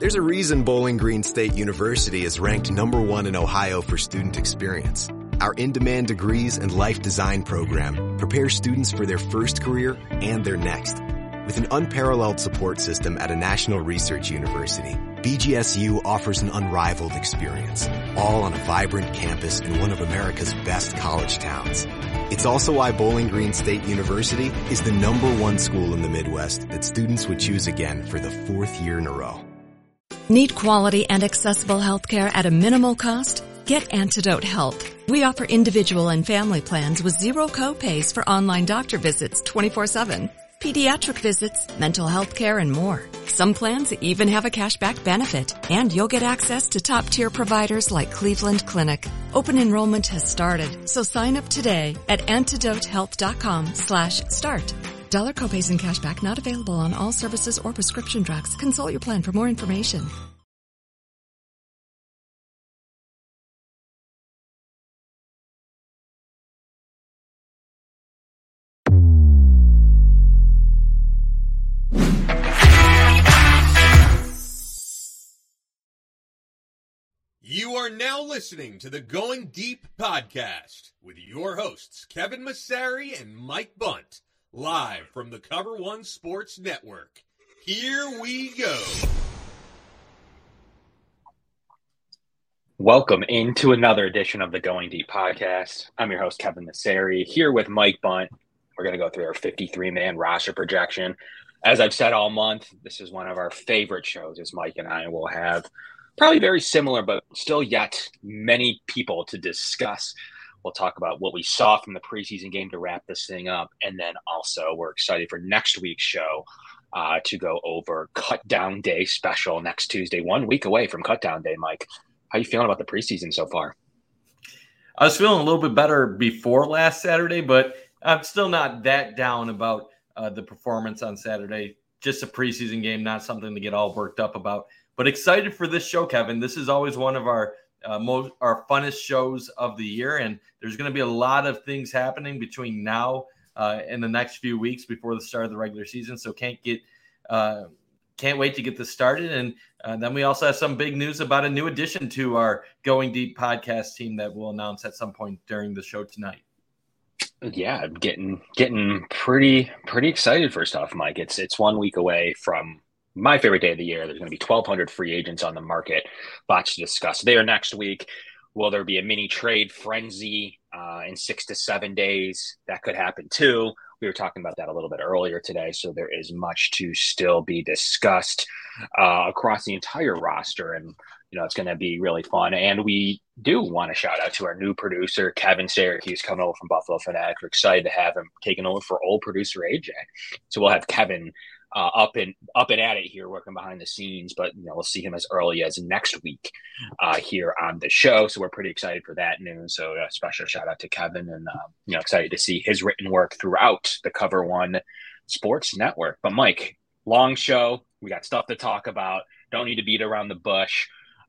There's a reason Bowling Green State University is ranked number one in Ohio for student experience. Our in-demand degrees and life design program prepares students for their first career and their next. With an unparalleled support system at a national research university, BGSU offers an unrivaled experience, all on a vibrant campus in one of America's best college towns. It's also why Bowling Green State University is the number one school in the Midwest that students would choose again for the fourth year in a row. Need quality and accessible healthcare at a minimal cost? Get Antidote Health. We offer individual and family plans with zero copays for online doctor visits 24-7, pediatric visits, mental health care, and more. Some plans even have a cashback benefit, and you'll get access to top-tier providers like Cleveland Clinic. Open enrollment has started, so sign up today at antidotehealth.com slash start. Dollar copays and cashback not available on all services or prescription drugs. Consult your plan for more information. You are now listening to the Going Deep podcast with your hosts, Kevin Massari and Mike Bunt, live from the Cover One Sports Network. Here we go. Welcome into another edition of the Going Deep podcast. I'm your host, Kevin Massari, here with Mike Bunt. We're going to go through our 53 man roster projection. As I've said all month, this is one of our favorite shows, as Mike and I will have probably very similar, but still yet many people to discuss. We'll talk about what we saw from the preseason game to wrap this thing up. And then also, we're excited for next week's show uh, to go over Cut Down Day special next Tuesday, one week away from Cut Down Day. Mike, how you feeling about the preseason so far? I was feeling a little bit better before last Saturday, but I'm still not that down about uh, the performance on Saturday. Just a preseason game, not something to get all worked up about. But excited for this show, Kevin. This is always one of our uh, most our funnest shows of the year, and there's going to be a lot of things happening between now uh, and the next few weeks before the start of the regular season. So can't get uh, can't wait to get this started. And uh, then we also have some big news about a new addition to our Going Deep podcast team that we'll announce at some point during the show tonight. Yeah, getting getting pretty pretty excited First off, Mike. It's it's one week away from my favorite day of the year. There's going to be 1,200 free agents on the market. Lots to discuss there next week. Will there be a mini trade frenzy uh, in six to seven days? That could happen too. We were talking about that a little bit earlier today. So there is much to still be discussed uh, across the entire roster. And, you know, it's going to be really fun. And we do want to shout out to our new producer, Kevin Syracuse, coming over from Buffalo Fanatic. We're excited to have him taking over for old producer AJ. So we'll have Kevin uh, up and up and at it here, working behind the scenes. But you know, we'll see him as early as next week uh, here on the show. So we're pretty excited for that news. So a special shout out to Kevin, and uh, you know, excited to see his written work throughout the Cover One Sports Network. But Mike, long show. We got stuff to talk about. Don't need to beat around the bush.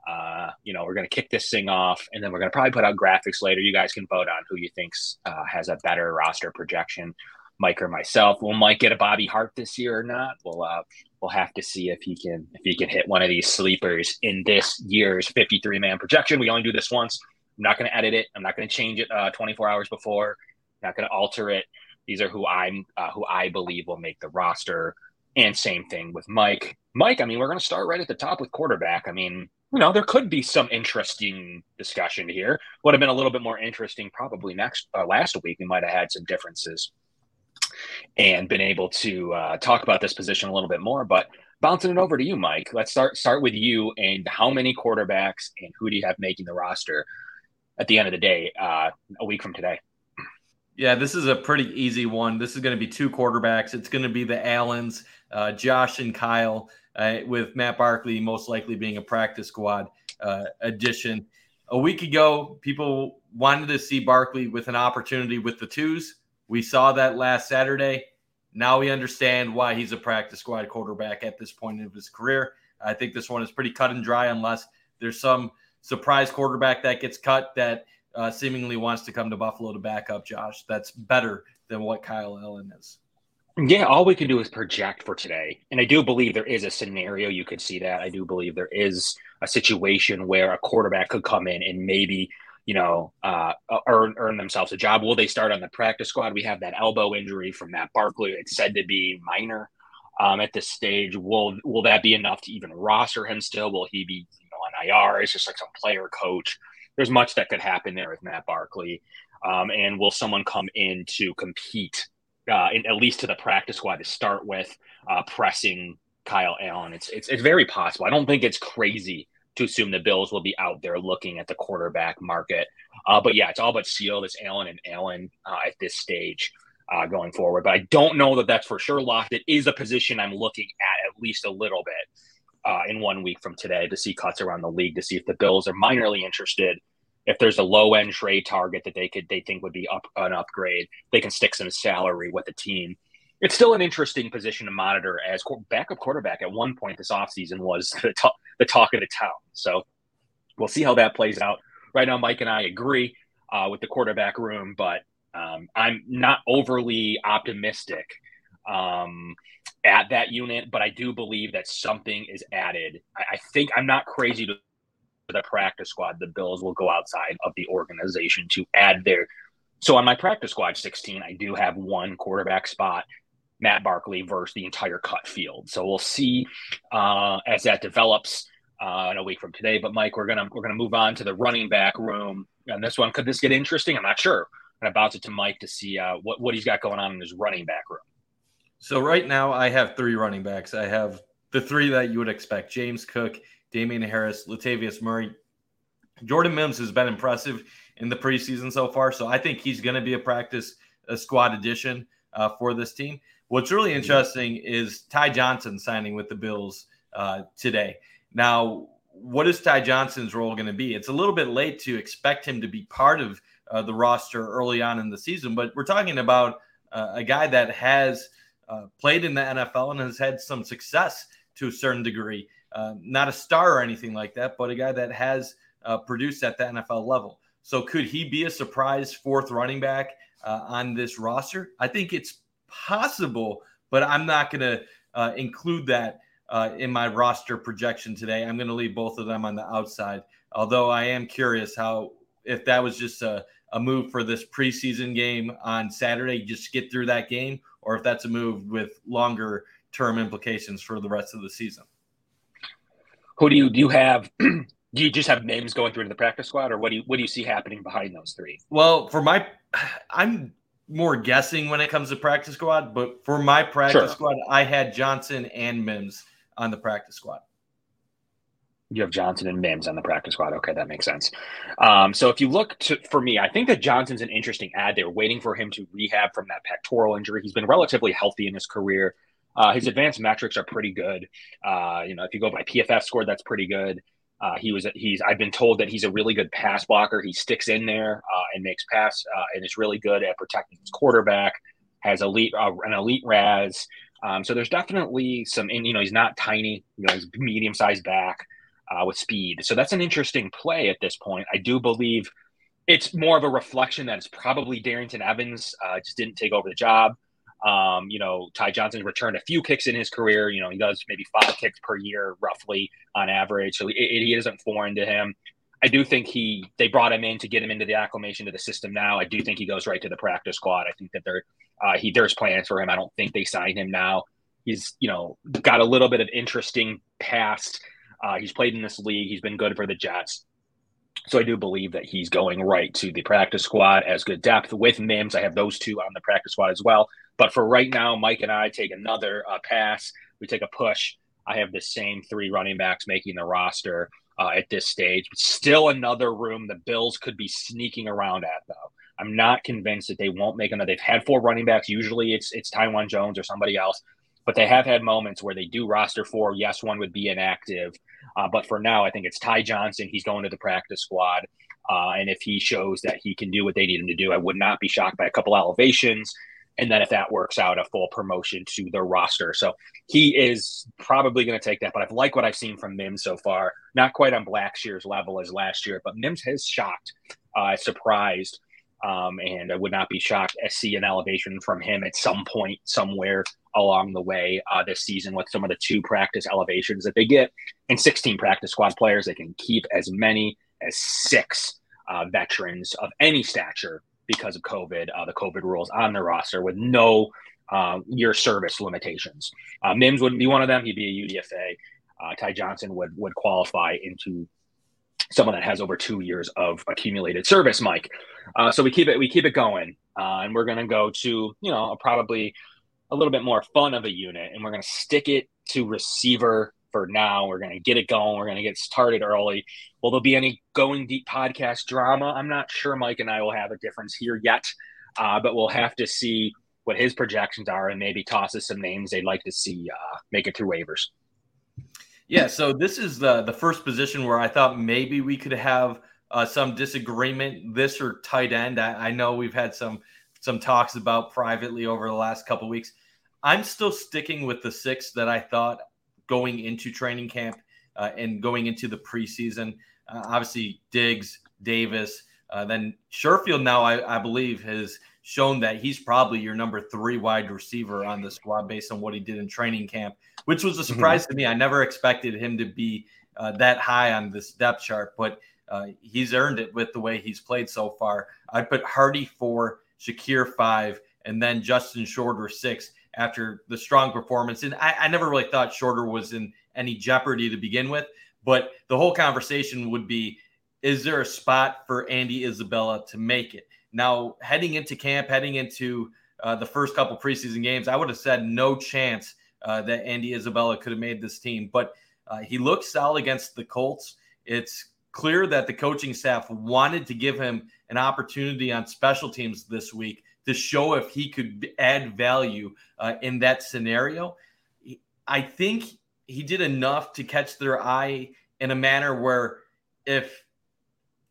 Uh, you know, we're going to kick this thing off, and then we're going to probably put out graphics later. You guys can vote on who you think's uh, has a better roster projection. Mike or myself. Will Mike get a Bobby Hart this year or not? We'll uh, we'll have to see if he can if he can hit one of these sleepers in this year's 53 man projection. We only do this once. I'm not going to edit it. I'm not going to change it uh, 24 hours before. I'm not going to alter it. These are who I'm uh, who I believe will make the roster. And same thing with Mike. Mike, I mean, we're going to start right at the top with quarterback. I mean, you know, there could be some interesting discussion here. Would have been a little bit more interesting probably next uh, last week. We might have had some differences and been able to uh, talk about this position a little bit more. But bouncing it over to you, Mike. Let's start start with you and how many quarterbacks and who do you have making the roster at the end of the day, uh, a week from today? Yeah, this is a pretty easy one. This is going to be two quarterbacks. It's going to be the Allens, uh, Josh and Kyle, uh, with Matt Barkley most likely being a practice squad uh, addition. A week ago, people wanted to see Barkley with an opportunity with the twos. We saw that last Saturday. Now we understand why he's a practice squad quarterback at this point of his career. I think this one is pretty cut and dry, unless there's some surprise quarterback that gets cut that uh, seemingly wants to come to Buffalo to back up Josh. That's better than what Kyle Allen is. Yeah, all we can do is project for today. And I do believe there is a scenario you could see that. I do believe there is a situation where a quarterback could come in and maybe, you know, uh, earn earn themselves a job. Will they start on the practice squad? We have that elbow injury from Matt Barkley. It's said to be minor um, at this stage. Will will that be enough to even roster him still? Will he be you know, on IR? It's just like some player coach. There's much that could happen there with Matt Barkley. Um, and will someone come in to compete uh, in, at least to the practice squad to start with, uh, pressing Kyle Allen. It's, it's it's very possible. I don't think it's crazy to assume the Bills will be out there looking at the quarterback market. Uh, but yeah, it's all but sealed. It's Allen and Allen uh, at this stage uh, going forward. But I don't know that that's for sure locked. It is a position I'm looking at at least a little bit uh, in one week from today to see cuts around the league to see if the Bills are minorly interested if there's a low end trade target that they could they think would be up an upgrade, they can stick some salary with the team. It's still an interesting position to monitor as backup quarterback. At one point this offseason was the talk, the talk of the town. So we'll see how that plays out. Right now, Mike and I agree uh, with the quarterback room, but um, I'm not overly optimistic um, at that unit. But I do believe that something is added. I, I think I'm not crazy to the practice squad, the Bills will go outside of the organization to add their. So on my practice squad 16, I do have one quarterback spot, Matt Barkley versus the entire cut field. So we'll see uh, as that develops uh, in a week from today. But Mike, we're gonna we're gonna move on to the running back room. And this one could this get interesting? I'm not sure. I'm about it to Mike to see uh, what what he's got going on in his running back room. So right now I have three running backs. I have the three that you would expect: James Cook, Damien Harris, Latavius Murray. Jordan Mims has been impressive in the preseason so far, so I think he's going to be a practice a squad addition uh, for this team. What's really interesting is Ty Johnson signing with the Bills uh, today. Now, what is Ty Johnson's role going to be? It's a little bit late to expect him to be part of uh, the roster early on in the season, but we're talking about uh, a guy that has uh, played in the NFL and has had some success to a certain degree. Uh, not a star or anything like that, but a guy that has uh, produced at the NFL level. So could he be a surprise fourth running back uh, on this roster? I think it's possible, but I'm not going to uh, include that uh, in my roster projection today. I'm going to leave both of them on the outside. Although I am curious how if that was just a, a move for this preseason game on Saturday, just get through that game, or if that's a move with longer term implications for the rest of the season. Who do you do you have? do you just have names going through to the practice squad, or what do you what do you see happening behind those three? Well, for my, I'm more guessing when it comes to practice squad, but for my practice sure. squad, I had Johnson and Mims on the practice squad. You have Johnson and Mims on the practice squad. Okay, that makes sense. Um, so if you look to for me, I think that Johnson's an interesting ad. They're waiting for him to rehab from that pectoral injury. He's been relatively healthy in his career. Uh, his advanced metrics are pretty good. Uh, you know, if you go by PFF score, that's pretty good. Uh, he was he's I've been told that he's a really good pass blocker. He sticks in there uh, and makes pass uh, and is really good at protecting his quarterback. Has elite uh, an elite RAS. Um, so there's definitely some. You know, he's not tiny. You know, he's medium sized back with speed. So that's an interesting play at this point. I do believe it's more of a reflection that it's probably Darrynton Evans just didn't take over the job. Um, you know, Ty Johnson's returned a few kicks in his career. You know, he does maybe five kicks per year, roughly on average. So it isn't foreign to him. I do think he they brought him in to get him into the acclimation to the system. Now, I do think he goes right to the practice squad. I think that there uh, he there's plans for him. I don't think they sign him now. He's you know got a little bit of interesting past. Uh, he's played in this league. He's been good for the Jets. So I do believe that he's going right to the practice squad as good depth with Mims. I have those two on the practice squad as well. But for right now, Mike and I take another uh, pass. We take a push. I have the same three running backs making the roster uh, at this stage. But still another room the Bills could be sneaking around at, though. I'm not convinced that they won't make another. They've had four running backs. Usually it's it's Taiwan Jones or somebody else, but they have had moments where they do roster four. Yes, one would be inactive, uh, but for now, I think it's Ty Johnson. He's going to the practice squad. Uh, and if he shows that he can do what they need him to do, I would not be shocked by a couple elevations and then if that works out, a full promotion to the roster. So he is probably going to take that. But I've liked what I've seen from Mims so far. Not quite on Blackshear's level as last year, but Mims has shocked, uh, surprised Um, and I would not be shocked to see an elevation from him at some point somewhere along the way uh, this season with some of the two practice elevations that they get. And 16 practice squad players, they can keep as many as six uh, veterans of any stature because of COVID, uh, the COVID rules on their roster with no uh, year service limitations. Uh, Mims wouldn't be one of them. He'd be a UDFA. Uh, Ty Johnson would would qualify into someone that has over two years of accumulated service, Mike. Uh, so we keep it we keep it going, uh, and we're going to go to you know probably a little bit more fun of a unit, and we're going to stick it to receiver for now. We're going to get it going. We're going to get started early. Will there be any going deep podcast drama? I'm not sure. Mike and I will have a difference here yet, uh, but we'll have to see what his projections are and maybe tosses some names they'd like to see uh, make it through waivers. Yeah, so this is the the first position where I thought maybe we could have uh, some disagreement. This or tight end. I, I, know we've had some some talks about privately over the last couple weeks. I'm still sticking with the six that I thought going into training camp uh, and going into the preseason. Uh, obviously, Diggs, Davis, uh, then Sherfield. Now I, I believe has shown that he's probably your number three wide receiver on the squad based on what he did in training camp, which was a mm-hmm. surprise mm-hmm. to me. I never expected him to be uh, that high on this depth chart, but uh, he's earned it with the way he's played so far. I'd put Harty four, Shakir five, and then Justin Shorter six after the strong performance. And I, I never really thought Shorter was in any jeopardy to begin with, but the whole conversation would be is there a spot for Andy Isabella to make it? Now, heading into camp, heading into uh, the first couple preseason games, I would have said no chance uh, that Andy Isabella could have made this team. But uh, he looked solid against the Colts. It's clear that the coaching staff wanted to give him an opportunity on special teams this week to show if he could add value uh, in that scenario. I think he did enough to catch their eye in a manner where if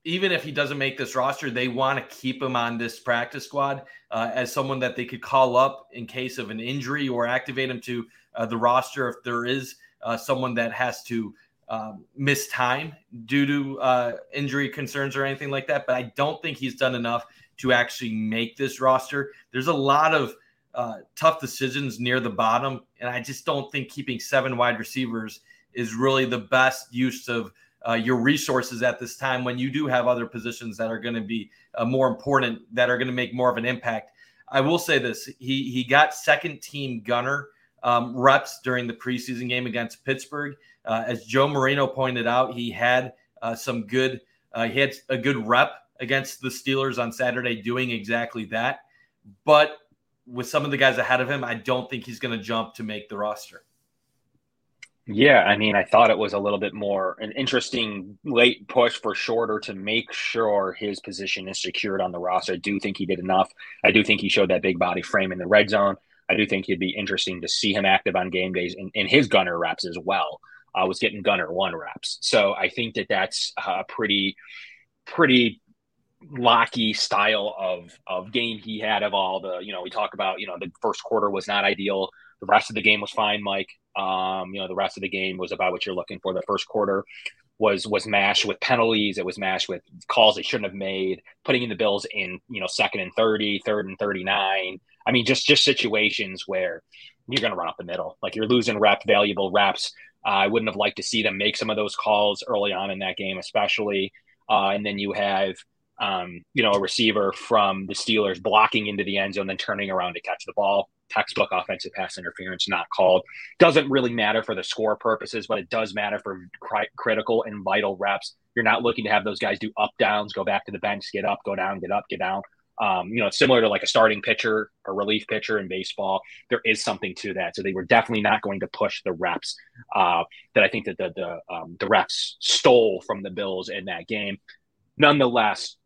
even if he doesn't make this roster, they want to keep him on this practice squad uh, as someone that they could call up in case of an injury or activate him to uh, the roster if there is uh, someone that has to um, miss time due to uh, injury concerns or anything like that. But I don't think he's done enough to actually make this roster. There's a lot of uh, tough decisions near the bottom, and I just don't think keeping seven wide receivers is really the best use of uh, your resources at this time when you do have other positions that are going to be uh, more important that are going to make more of an impact. I will say this: he he got second team gunner um, reps during the preseason game against Pittsburgh. Uh, as Joe Marino pointed out, he had uh, some good uh, he had a good rep against the Steelers on Saturday, doing exactly that. But with some of the guys ahead of him, I don't think he's going to jump to make the roster. Yeah, I mean, I thought it was a little bit more an interesting late push for Shorter to make sure his position is secured on the roster. I do think he did enough. I do think he showed that big body frame in the red zone. I do think it'd be interesting to see him active on game days in, his gunner reps as well. I was getting gunner one reps, so I think that that's a pretty, pretty locky style of of game he had of all the you know we talk about you know the first quarter was not ideal the rest of the game was fine, Mike. Um, you know, the rest of the game was about what you're looking for. The first quarter was was mashed with penalties. It was mashed with calls they shouldn't have made, putting in the Bills in, you know, second and 30, third and 39. I mean, just just situations where you're going to run up the middle. Like you're losing rep, valuable reps. Uh, I wouldn't have liked to see them make some of those calls early on in that game, especially. Uh, and then you have, um, you know, a receiver from the Steelers blocking into the end zone, then turning around to catch the ball textbook offensive pass interference not called. Doesn't really matter for the score purposes, but it does matter for cri- critical and vital reps. You're not looking to have those guys do up downs, go back to the bench, get up, go down, get up, get down. Um, you know, it's similar to like a starting pitcher or relief pitcher in baseball. There is something to that. So they were definitely not going to push the reps uh, that I think that the the, um, the refs stole from the Bills in that game. Nonetheless,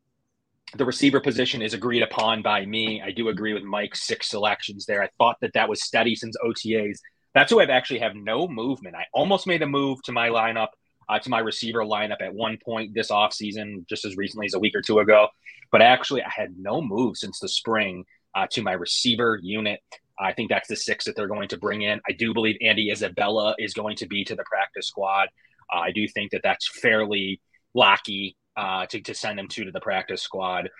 the receiver position is agreed upon by me. I do agree with Mike's six selections there. I thought that that was steady since OTAs. That's who I've actually have no movement. I almost made a move to my lineup, uh, to my receiver lineup at one point this offseason, just as recently as a week or two ago. But actually, I had no move since the spring uh, to my receiver unit. I think that's the six that they're going to bring in. I do believe Andy Isabella is going to be to the practice squad. Uh, I do think that that's fairly locky uh, to, to send him to to the practice squad.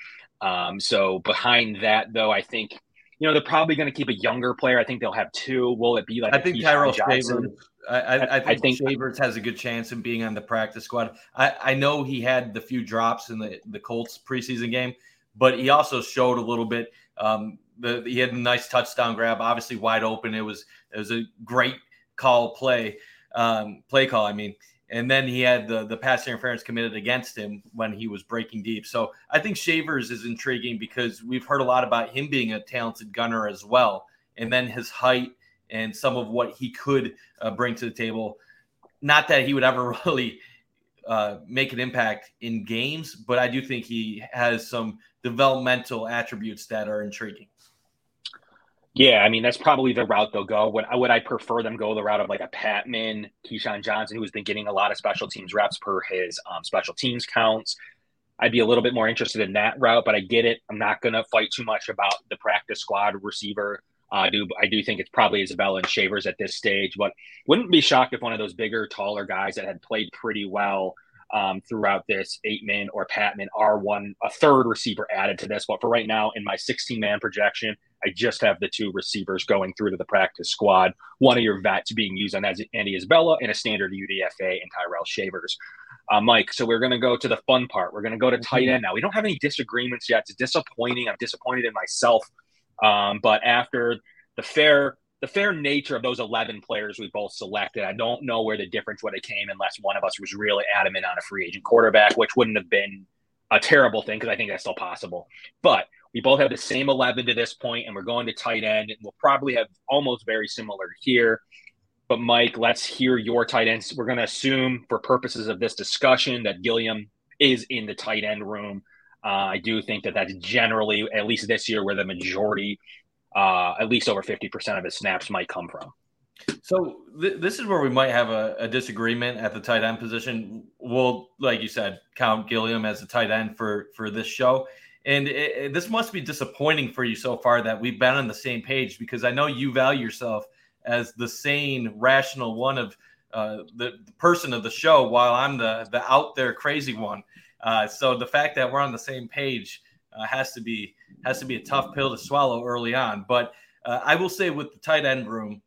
Um, so behind that, though, I think you know they're probably going to keep a younger player. I think they'll have two. Will it be like I think Tyrell Shavers? I, I, I, think, I think Shavers has a good chance of being on the practice squad. I, I know he had the few drops in the the Colts preseason game, but he also showed a little bit. Um, the, he had a nice touchdown grab, obviously wide open. It was it was a great call play, um, play call. I mean, and then he had the the pass interference committed against him when he was breaking deep. So I think Shavers is intriguing because we've heard a lot about him being a talented gunner as well, and then his height and some of what he could uh, bring to the table. Not that he would ever really uh, make an impact in games, but I do think he has some developmental attributes that are intriguing. Yeah, I mean that's probably the route they'll go. Would I would I prefer them go the route of like a Patmon, KeeSean Johnson, who's been getting a lot of special teams reps per his um, special teams counts. I'd be a little bit more interested in that route, but I get it. I'm not going to fight too much about the practice squad receiver. Uh, I do I do think it's probably Isabella and Shavers at this stage, but wouldn't be shocked if one of those bigger, taller guys that had played pretty well um, throughout this Ateman or Patmon are one a third receiver added to this. But for right now, in my 16 man projection, I just have the two receivers going through to the practice squad. One of your vets being used on as Andy Isabella and a standard UDFA and Tyrell Shavers. Uh, Mike, so we're going to go to the fun part. We're going to go to tight end now. We don't have any disagreements yet. It's disappointing. I'm disappointed in myself. Um, but after the fair the fair nature of those 11 players we both selected, I don't know where the difference would have came unless one of us was really adamant on a free agent quarterback, which wouldn't have been a terrible thing because I think that's still possible. But we both have the same 11 to this point, and we're going to tight end, and we'll probably have almost very similar here. But Mike, let's hear your tight ends. We're going to assume, for purposes of this discussion, that Gilliam is in the tight end room. Uh, I do think that that's generally, at least this year, where the majority, uh, at least over 50% of his snaps might come from. So th- this is where we might have a, a, disagreement at the tight end position. We'll, like you said, count Gilliam as a tight end for for this show. And it, it, this must be disappointing for you so far that we've been on the same page because I know you value yourself as the sane, rational one of uh, the, the, person of the show, while I'm the the out there crazy one. Uh, so the fact that we're on the same page uh, has to be has to be a tough pill to swallow early on. But uh, I will say with the tight end room,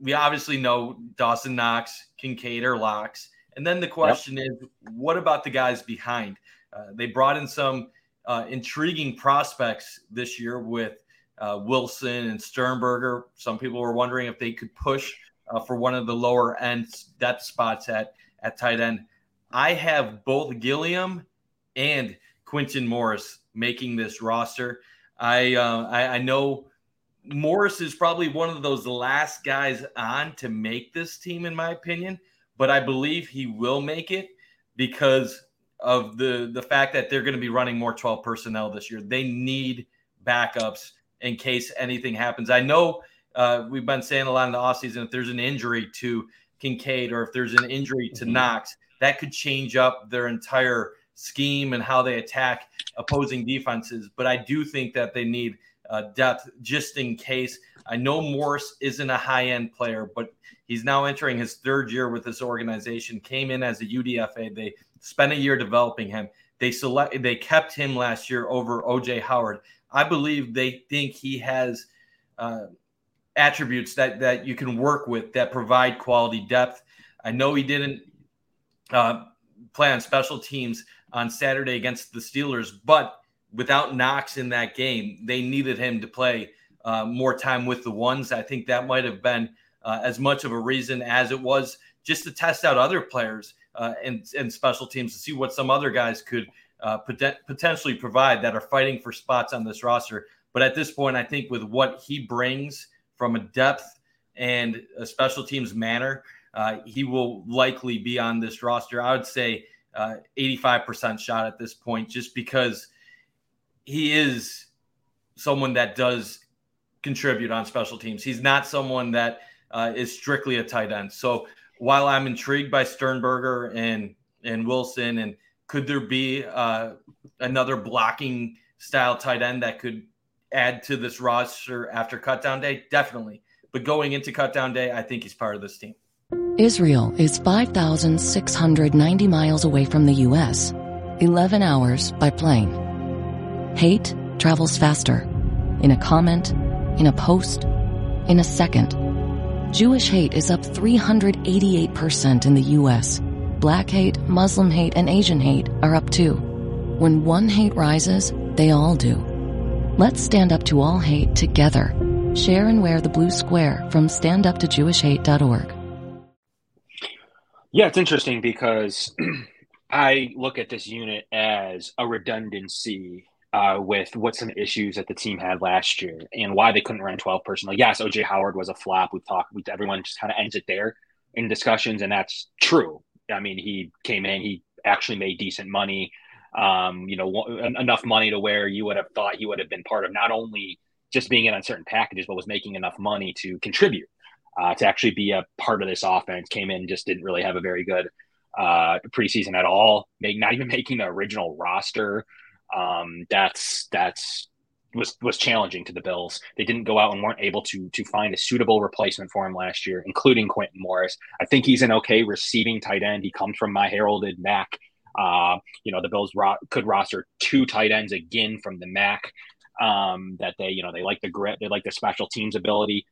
we obviously know Dawson Knox, Kincaid are locks, and then the question yep. is, what about the guys behind? Uh, they brought in some uh, intriguing prospects this year with uh, Wilson and Sternberger. Some people were wondering if they could push uh, for one of the lower end depth spots at at tight end. I have both Gilliam and Quintin Morris making this roster. I, uh, I, I know Morris is probably one of those last guys on to make this team, in my opinion. But I believe he will make it because of the the fact that they're going to be running more 12 personnel this year. They need backups in case anything happens. I know uh, we've been saying a lot in the offseason if there's an injury to Kincaid or if there's an injury to mm-hmm. Knox, that could change up their entire scheme and how they attack opposing defenses. But I do think that they need uh, depth just in case. I know Morris isn't a high end player, but he's now entering his third year with this organization. Came in as a UDFA. They spent a year developing him. They select they kept him last year over OJ Howard. I believe they think he has uh, attributes that that you can work with that provide quality depth. I know he didn't uh, play on special teams on Saturday against the Steelers, but without Knox in that game, they needed him to play uh, more time with the ones. I think that might have been uh, as much of a reason as it was just to test out other players uh, and, and special teams to see what some other guys could uh, pot- potentially provide that are fighting for spots on this roster. But at this point, I think with what he brings from a depth and a special teams manner, uh, he will likely be on this roster. I would say 85% uh, shot at this point, just because he is someone that does contribute on special teams. He's not someone that uh, is strictly a tight end. So while I'm intrigued by Sternberger and and Wilson, and could there be uh, another blocking style tight end that could add to this roster after cutdown day? Definitely. But going into cutdown day, I think he's part of this team. Israel is 5,690 miles away from the U.S., 11 hours by plane. Hate travels faster. In a comment, in a post, in a second. Jewish hate is up 388% in the US. Black hate, Muslim hate, and Asian hate are up too. When one hate rises, they all do. Let's stand up to all hate together. Share and wear the blue square from standuptojewishhate.org. Yeah, it's interesting because I look at this unit as a redundancy uh, with what some issues that the team had last year and why they couldn't run 12 personnel. Yes, OJ Howard was a flop. We've talked, we, everyone just kind of ends it there in discussions, and that's true. I mean, he came in, he actually made decent money, um, you know, enough money to where you would have thought he would have been part of not only just being in on certain packages, but was making enough money to contribute, uh, to actually be a part of this offense. Came in, just didn't really have a very good uh, preseason at all, make, not even making the original roster. Um, that's that's was was challenging to the Bills. They didn't go out and weren't able to to find a suitable replacement for him last year, including Quintin Morris. I think he's an okay receiving tight end. He comes from my heralded MAC. Uh, you know, the Bills ro- could roster two tight ends again from the MAC. Um, that they, you know, they like the grit, they like the special teams ability.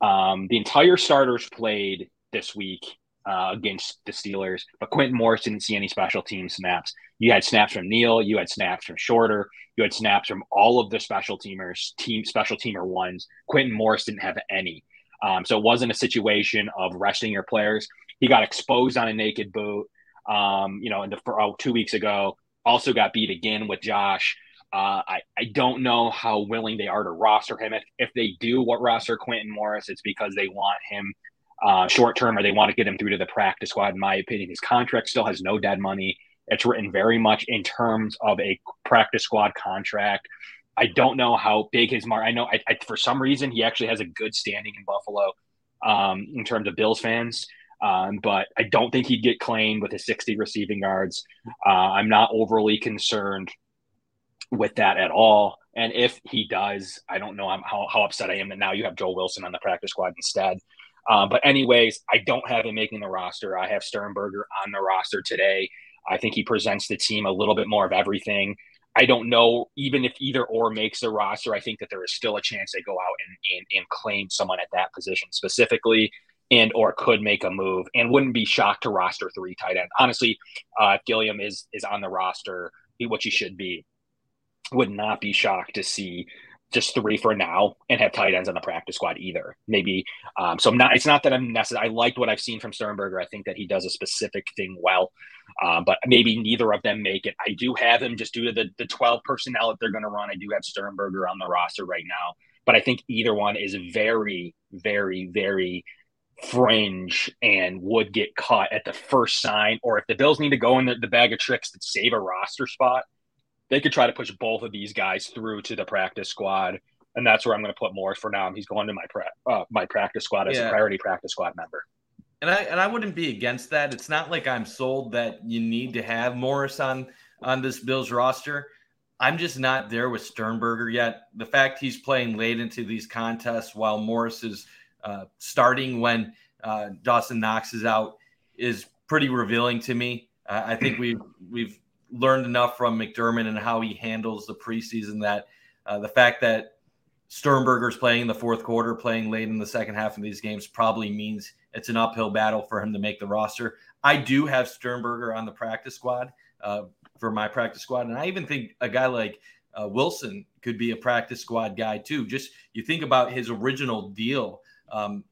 Um, the entire starters played this week uh, against the Steelers, but Quintin Morris didn't see any special team snaps. You had snaps from Neal, you had snaps from Shorter, you had snaps from all of the special teamers, team special teamer ones. Quintin Morris didn't have any. Um, so it wasn't a situation of resting your players. He got exposed on a naked boot, um, you know, in the, for, oh, two weeks ago. Also got beat again with Josh. Uh, I, I don't know how willing they are to roster him. If, if they do what roster Quintin Morris, it's because they want him uh, short term or they want to get him through to the practice squad. In my opinion, his contract still has no dead money. It's written very much in terms of a practice squad contract. I don't know how big his mark. I know I, I, for some reason he actually has a good standing in Buffalo um, in terms of Bills fans. Um, but I don't think he'd get claimed with his 60 receiving yards. Uh, I'm not overly concerned with that at all. And if he does, I don't know how, how upset I am that now you have Joel Wilson on the practice squad instead. Um, but anyways, I don't have him making the roster. I have Sternberger on the roster today. I think he presents the team a little bit more of everything. I don't know, even if either or makes the roster, I think that there is still a chance they go out and, and, and claim someone at that position specifically and or could make a move and wouldn't be shocked to roster three tight end. Honestly, uh, if Gilliam is is on the roster, which he should be, would not be shocked to see just three for now and have tight ends on the practice squad either. Maybe um, so. I'm not. It's not that I'm necessary. I liked what I've seen from Sternberger. I think that he does a specific thing well, um, but maybe neither of them make it. I do have him just due to the the 12 personnel that they're going to run. I do have Sternberger on the roster right now, but I think either one is very, very, very fringe and would get caught at the first sign. Or if the Bills need to go in the, the bag of tricks to save a roster spot, they could try to push both of these guys through to the practice squad, and that's where I'm going to put Morris for now. He's going to my pra- uh, my practice squad as yeah. a priority practice squad member. And I and I wouldn't be against that. It's not like I'm sold that you need to have Morris on on this Bills roster. I'm just not there with Sternberger yet. The fact he's playing late into these contests while Morris is uh, starting when uh, Dawson Knox is out is pretty revealing to me. Uh, I think we've we've learned enough from McDermott and how he handles the preseason that uh, the fact that Sternberger's playing in the fourth quarter, playing late in the second half of these games, probably means it's an uphill battle for him to make the roster. I do have Sternberger on the practice squad uh, for my practice squad, and I even think a guy like uh, Wilson could be a practice squad guy too. Just you think about his original deal um,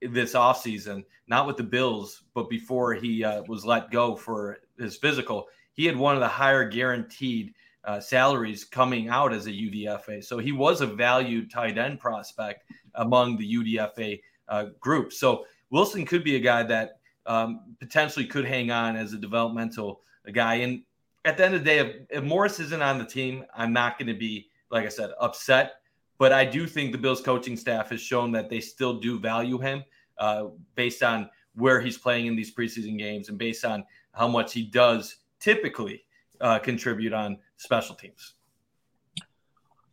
this offseason, not with the Bills, but before he uh, was let go for his physical he had one of the higher guaranteed uh, salaries coming out as a UDFA. So he was a valued tight end prospect among the UDFA uh, group. So Wilson could be a guy that um, potentially could hang on as a developmental guy. And at the end of the day, if, if Morris isn't on the team, I'm not going to be, like I said, upset. But I do think the Bills coaching staff has shown that they still do value him uh, based on where he's playing in these preseason games and based on how much he does typically uh, contribute on special teams.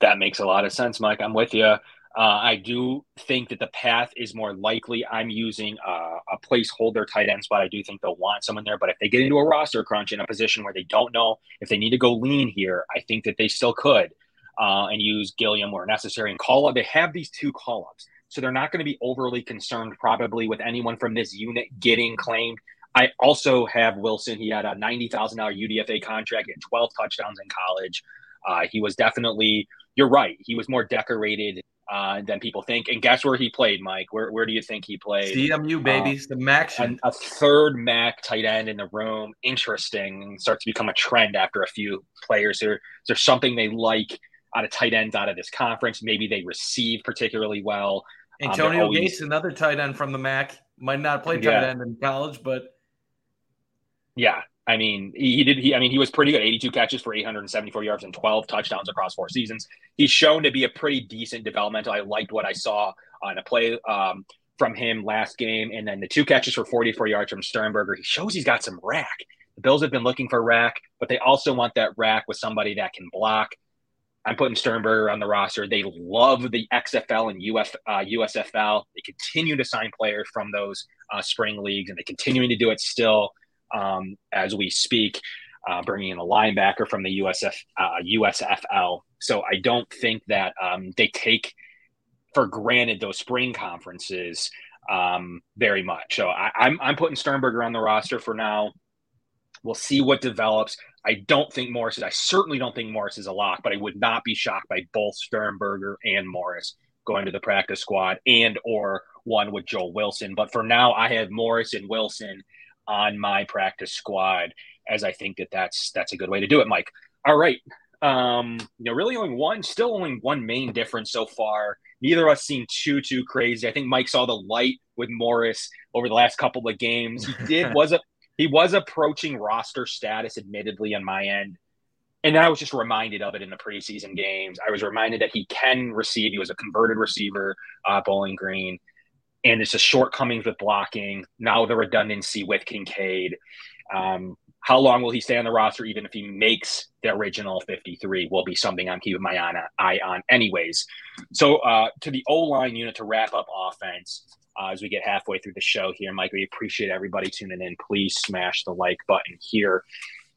That makes a lot of sense, Mike. I'm with you. Uh, I do think that the path is more likely. I'm using uh, a placeholder tight end spot. I do think they'll want someone there, but if they get into a roster crunch in a position where they don't know if they need to go lean here, I think that they still could. uh, and use Gilliam where necessary and call up. They have these two call ups. So they're not going to be overly concerned probably with anyone from this unit getting claimed. I also have Wilson. He had a $90,000 UDFA contract and 12 touchdowns in college. Uh, he was definitely, you're right, he was more decorated uh, than people think. And guess where he played, Mike? Where, where do you think he played? CMU, baby. Uh, the MAC. A, a third MAC tight end in the room. Interesting. Starts to become a trend after a few players. There, there's something they like out of tight ends out of this conference. Maybe they receive particularly well. Um, Antonio um, always, Gates, another tight end from the MAC. Might not play tight yeah. end in college, but yeah, I mean, he, did. He, I mean, he was pretty good. 82 catches for 874 yards and 12 touchdowns across four seasons. He's shown to be a pretty decent developmental. I liked what I saw on a play um, from him last game, and then the two catches for 44 yards from Sternberger. He shows he's got some RAC. The Bills have been looking for RAC, but they also want that RAC with somebody that can block. I'm putting Sternberger on the roster. They love the XFL and UF, uh, USFL. They continue to sign players from those uh, spring leagues, and they're continuing to do it still um, as we speak, uh, bringing in a linebacker from the USF uh, USFL. So I don't think that um, they take for granted those spring conferences um, very much. So I, I'm I'm putting Sternberger on the roster for now. We'll see what develops. I don't think Morris is. I certainly don't think Morris is a lock, but I would not be shocked by both Sternberger and Morris going to the practice squad and or one with Joel Wilson. But for now, I have Morris and Wilson on my practice squad, as I think that that's that's a good way to do it, Mike. All right, um, you know, really only one, still only one main difference so far. Neither of us seem too too crazy. I think Mike saw the light with Morris over the last couple of games. He did was a he was approaching roster status, admittedly, on my end. And I was just reminded of it in the preseason games. I was reminded that he can receive. He was a converted receiver, uh, Bowling Green and it's just shortcomings with blocking. Now the redundancy with Kincaid. Um, how long will he stay on the roster, even if he makes the original 53, will be something I'm keeping my eye on, anyways. So, uh, to the O line unit to wrap up offense uh, as we get halfway through the show here, Mike, we appreciate everybody tuning in. Please smash the like button here.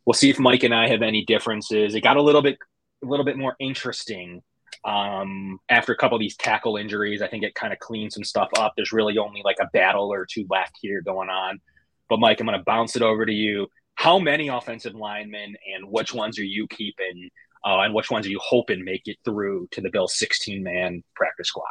We'll see if Mike and I have any differences. It got a little bit, a little bit more interesting um, after a couple of these tackle injuries, I think it kind of cleaned some stuff up. There's really only like a battle or two left here going on. But Mike, I'm going to bounce it over to you. How many offensive linemen and which ones are you keeping, uh, and which ones are you hoping make it through to the Bills 16 man practice squad?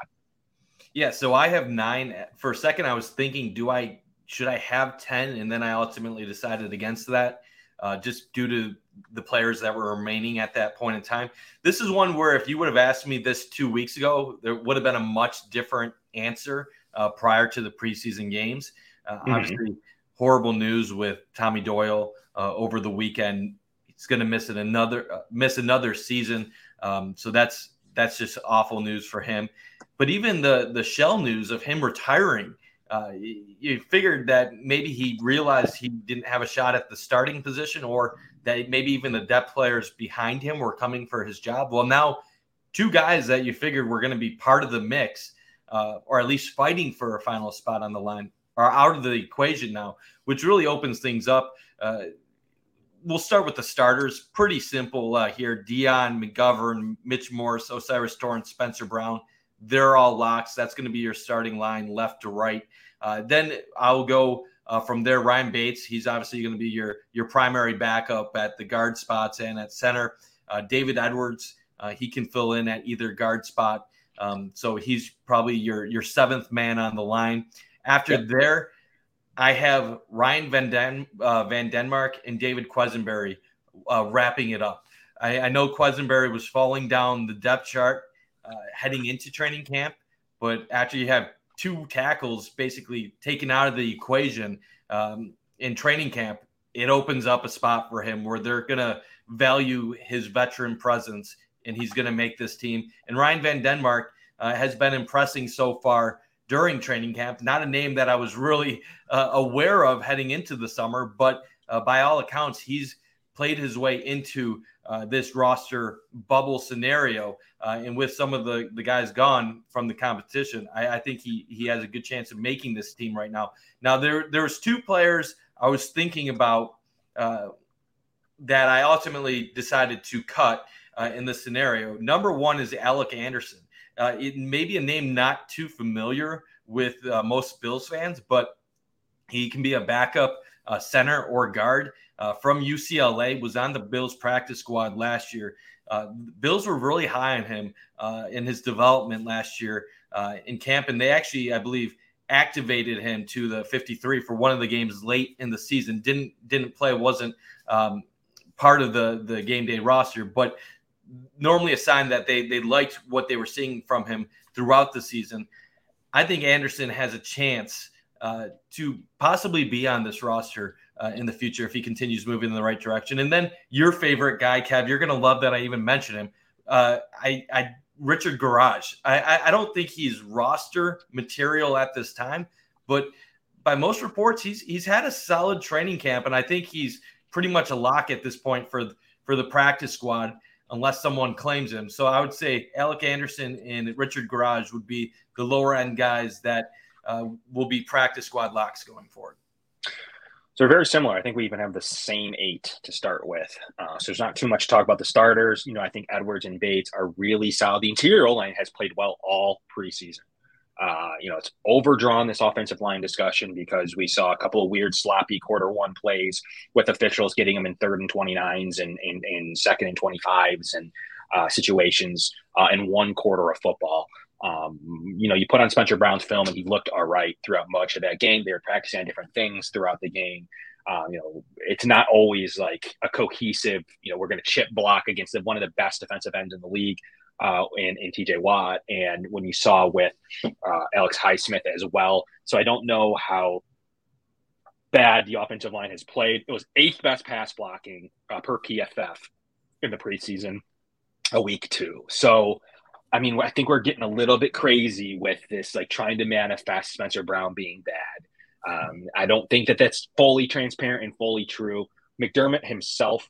Yeah, so I have nine. For a second, I was thinking, do I should I have 10? And then I ultimately decided against that uh, just due to the players that were remaining at that point in time. This is one where if you would have asked me this two weeks ago, there would have been a much different answer uh, prior to the preseason games. Uh, mm-hmm. Obviously, horrible news with Tommy Doyle uh, over the weekend. He's going to miss it another uh, miss another season. Um, so that's that's just awful news for him. But even the the shell news of him retiring uh, you figured that maybe he realized he didn't have a shot at the starting position or that maybe even the depth players behind him were coming for his job. Well, now two guys that you figured were going to be part of the mix uh, or at least fighting for a final spot on the line are out of the equation now, which really opens things up. Uh, we'll start with the starters. Pretty simple uh, here. Dion McGovern, Mitch Morse, O'Cyrus Torrence, Spencer Brown – they're all locks. That's going to be your starting line left to right. Uh, then I'll go uh, from there. Ryan Bates, he's obviously going to be your your primary backup at the guard spots and at center. Uh, David Edwards, uh, he can fill in at either guard spot. Um, so he's probably your your seventh man on the line. After yep. there, I have Ryan Van, Den, uh, Van Demark and David Quessenberry uh, wrapping it up. I, I know Quessenberry was falling down the depth chart uh, heading into training camp. But after you have two tackles basically taken out of the equation um, in training camp, it opens up a spot for him where they're going to value his veteran presence and he's going to make this team. And Ryan Van Demark uh, has been impressing so far during training camp. Not a name that I was really uh, aware of heading into the summer, but uh, by all accounts, he's played his way into uh, this roster bubble scenario. Uh, and with some of the, the guys gone from the competition, I, I, think he he has a good chance of making this team right now. Now there there's two players I was thinking about uh, that I ultimately decided to cut. uh, in this scenario. Number one is Alec Anderson. Uh, it may be a name not too familiar with most Bills fans, but he can be a backup uh, center or guard uh, from UCLA. Was on the Bills practice squad last year. Uh, Bills were really high on him uh, in his development last year uh, in camp, and they actually, I believe, activated him to the 53 for one of the games late in the season. Didn't didn't play, wasn't um, part of the the game day roster, but normally a sign that they they liked what they were seeing from him throughout the season. I think Anderson has a chance uh, to possibly be on this roster uh, in the future if he continues moving in the right direction. And then your favorite guy, Kev, you're going to love that I even mentioned him. Uh, I, I Richard Gouraige. I, I don't think he's roster material at this time, but by most reports, he's he's had a solid training camp, and I think he's pretty much a lock at this point for for the practice squad, unless someone claims him. So I would say Alec Anderson and Richard Gouraige would be the lower end guys that uh, will be practice squad locks going forward. So very similar. I think we even have the same eight to start with. Uh, so there's not too much to talk about the starters. You know, I think Edwards and Bates are really solid. The interior line has played well all preseason. Uh, you know, it's overdrawn this offensive line discussion because we saw a couple of weird, sloppy quarter one plays with officials getting them in third and 29s and in second and 25s and uh, situations uh, in one quarter of football. Um, you know, you put on Spencer Brown's film and he looked all right throughout much of that game. They were practicing on different things throughout the game. Um, you know, it's not always like a cohesive, you know, we're going to chip block against one of the best defensive ends in the league uh, in, in TJ Watt. And when you saw with uh, Alex Highsmith as well. So I don't know how bad the offensive line has played. It was eighth best pass blocking uh, per PFF in the preseason, a week two. So, I mean, I think we're getting a little bit crazy with this, like trying to manifest Spencer Brown being bad. Um, I don't think that that's fully transparent and fully true. McDermott himself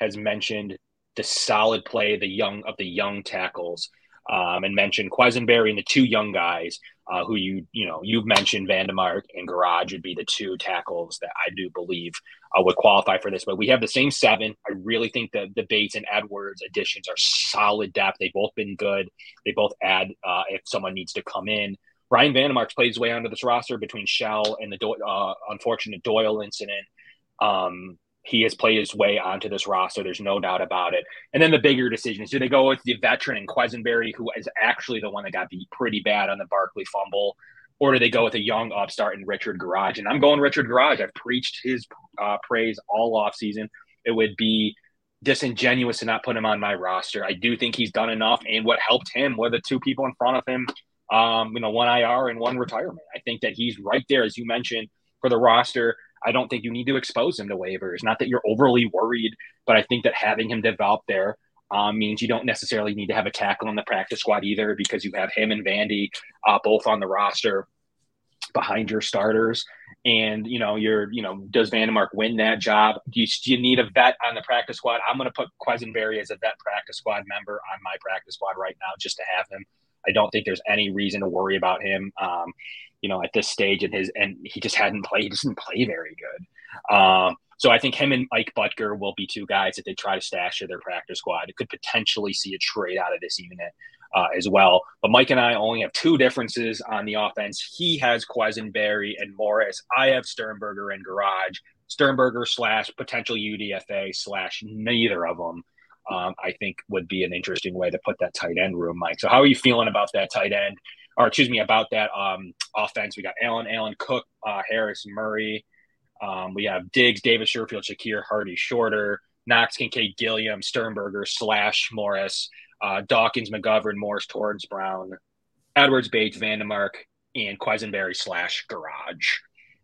has mentioned the solid play, the young of the young tackles, um, and mentioned Quessenberry and the two young guys uh, who you you know you've mentioned Van Demark and Gouraige would be the two tackles that I do believe uh, would qualify for this. But we have the same seven. I really think that the Bates and Edwards additions are solid depth. They've both been good. They both add uh, if someone needs to come in. Ryan Van Demark's played his way onto this roster between Shell and the Do- uh, unfortunate Doyle incident. Um, he has played his way onto this roster. There's no doubt about it. And then the bigger decision is do they go with the veteran and Quessenberry, who is actually the one that got beat pretty bad on the Barkley fumble, or do they go with a young upstart and Richard Gouraige? And I'm going Richard Gouraige. I've preached his uh, praise all off season. It would be disingenuous to not put him on my roster. I do think he's done enough, and what helped him were the two people in front of him, um, you know, one IR and one retirement. I think that he's right there, as you mentioned, for the roster I don't think you need to expose him to waivers. Not that you're overly worried, but I think that having him develop there um, means you don't necessarily need to have a tackle on the practice squad either because you have him and Vandy uh, both on the roster behind your starters. And you know, you're you know, does Van Demark win that job? Do you, do you need a vet on the practice squad? I'm going to put Quessenberry as a vet practice squad member on my practice squad right now just to have him. I don't think there's any reason to worry about him. Um, you know, at this stage in his, and he just hadn't played, he doesn't play very good. Um, so I think him and Ike Boettger will be two guys that they try to stash to their practice squad. It could potentially see a trade out of this unit uh, as well. But Mike and I only have two differences on the offense. He has Quessenberry and Morris. I have Sternberger and Gouraige. Sternberger slash potential UDFA slash neither of them. Um, I think would be an interesting way to put that tight end room, Mike. So how are you feeling about that tight end? Or excuse me, about that um, offense. We got Allen, Allen Cook, uh, Harris, Murray. Um, we have Diggs, Davis, Sherfield, Shakir, Harty, Shorter, Knox, Kincaid, Gilliam, Sternberger, Slash, Morris, uh, Dawkins, McGovern, Morris, Torrence, Brown, Edwards, Bates, Van Demark, and Quessenberry slash Gouraige.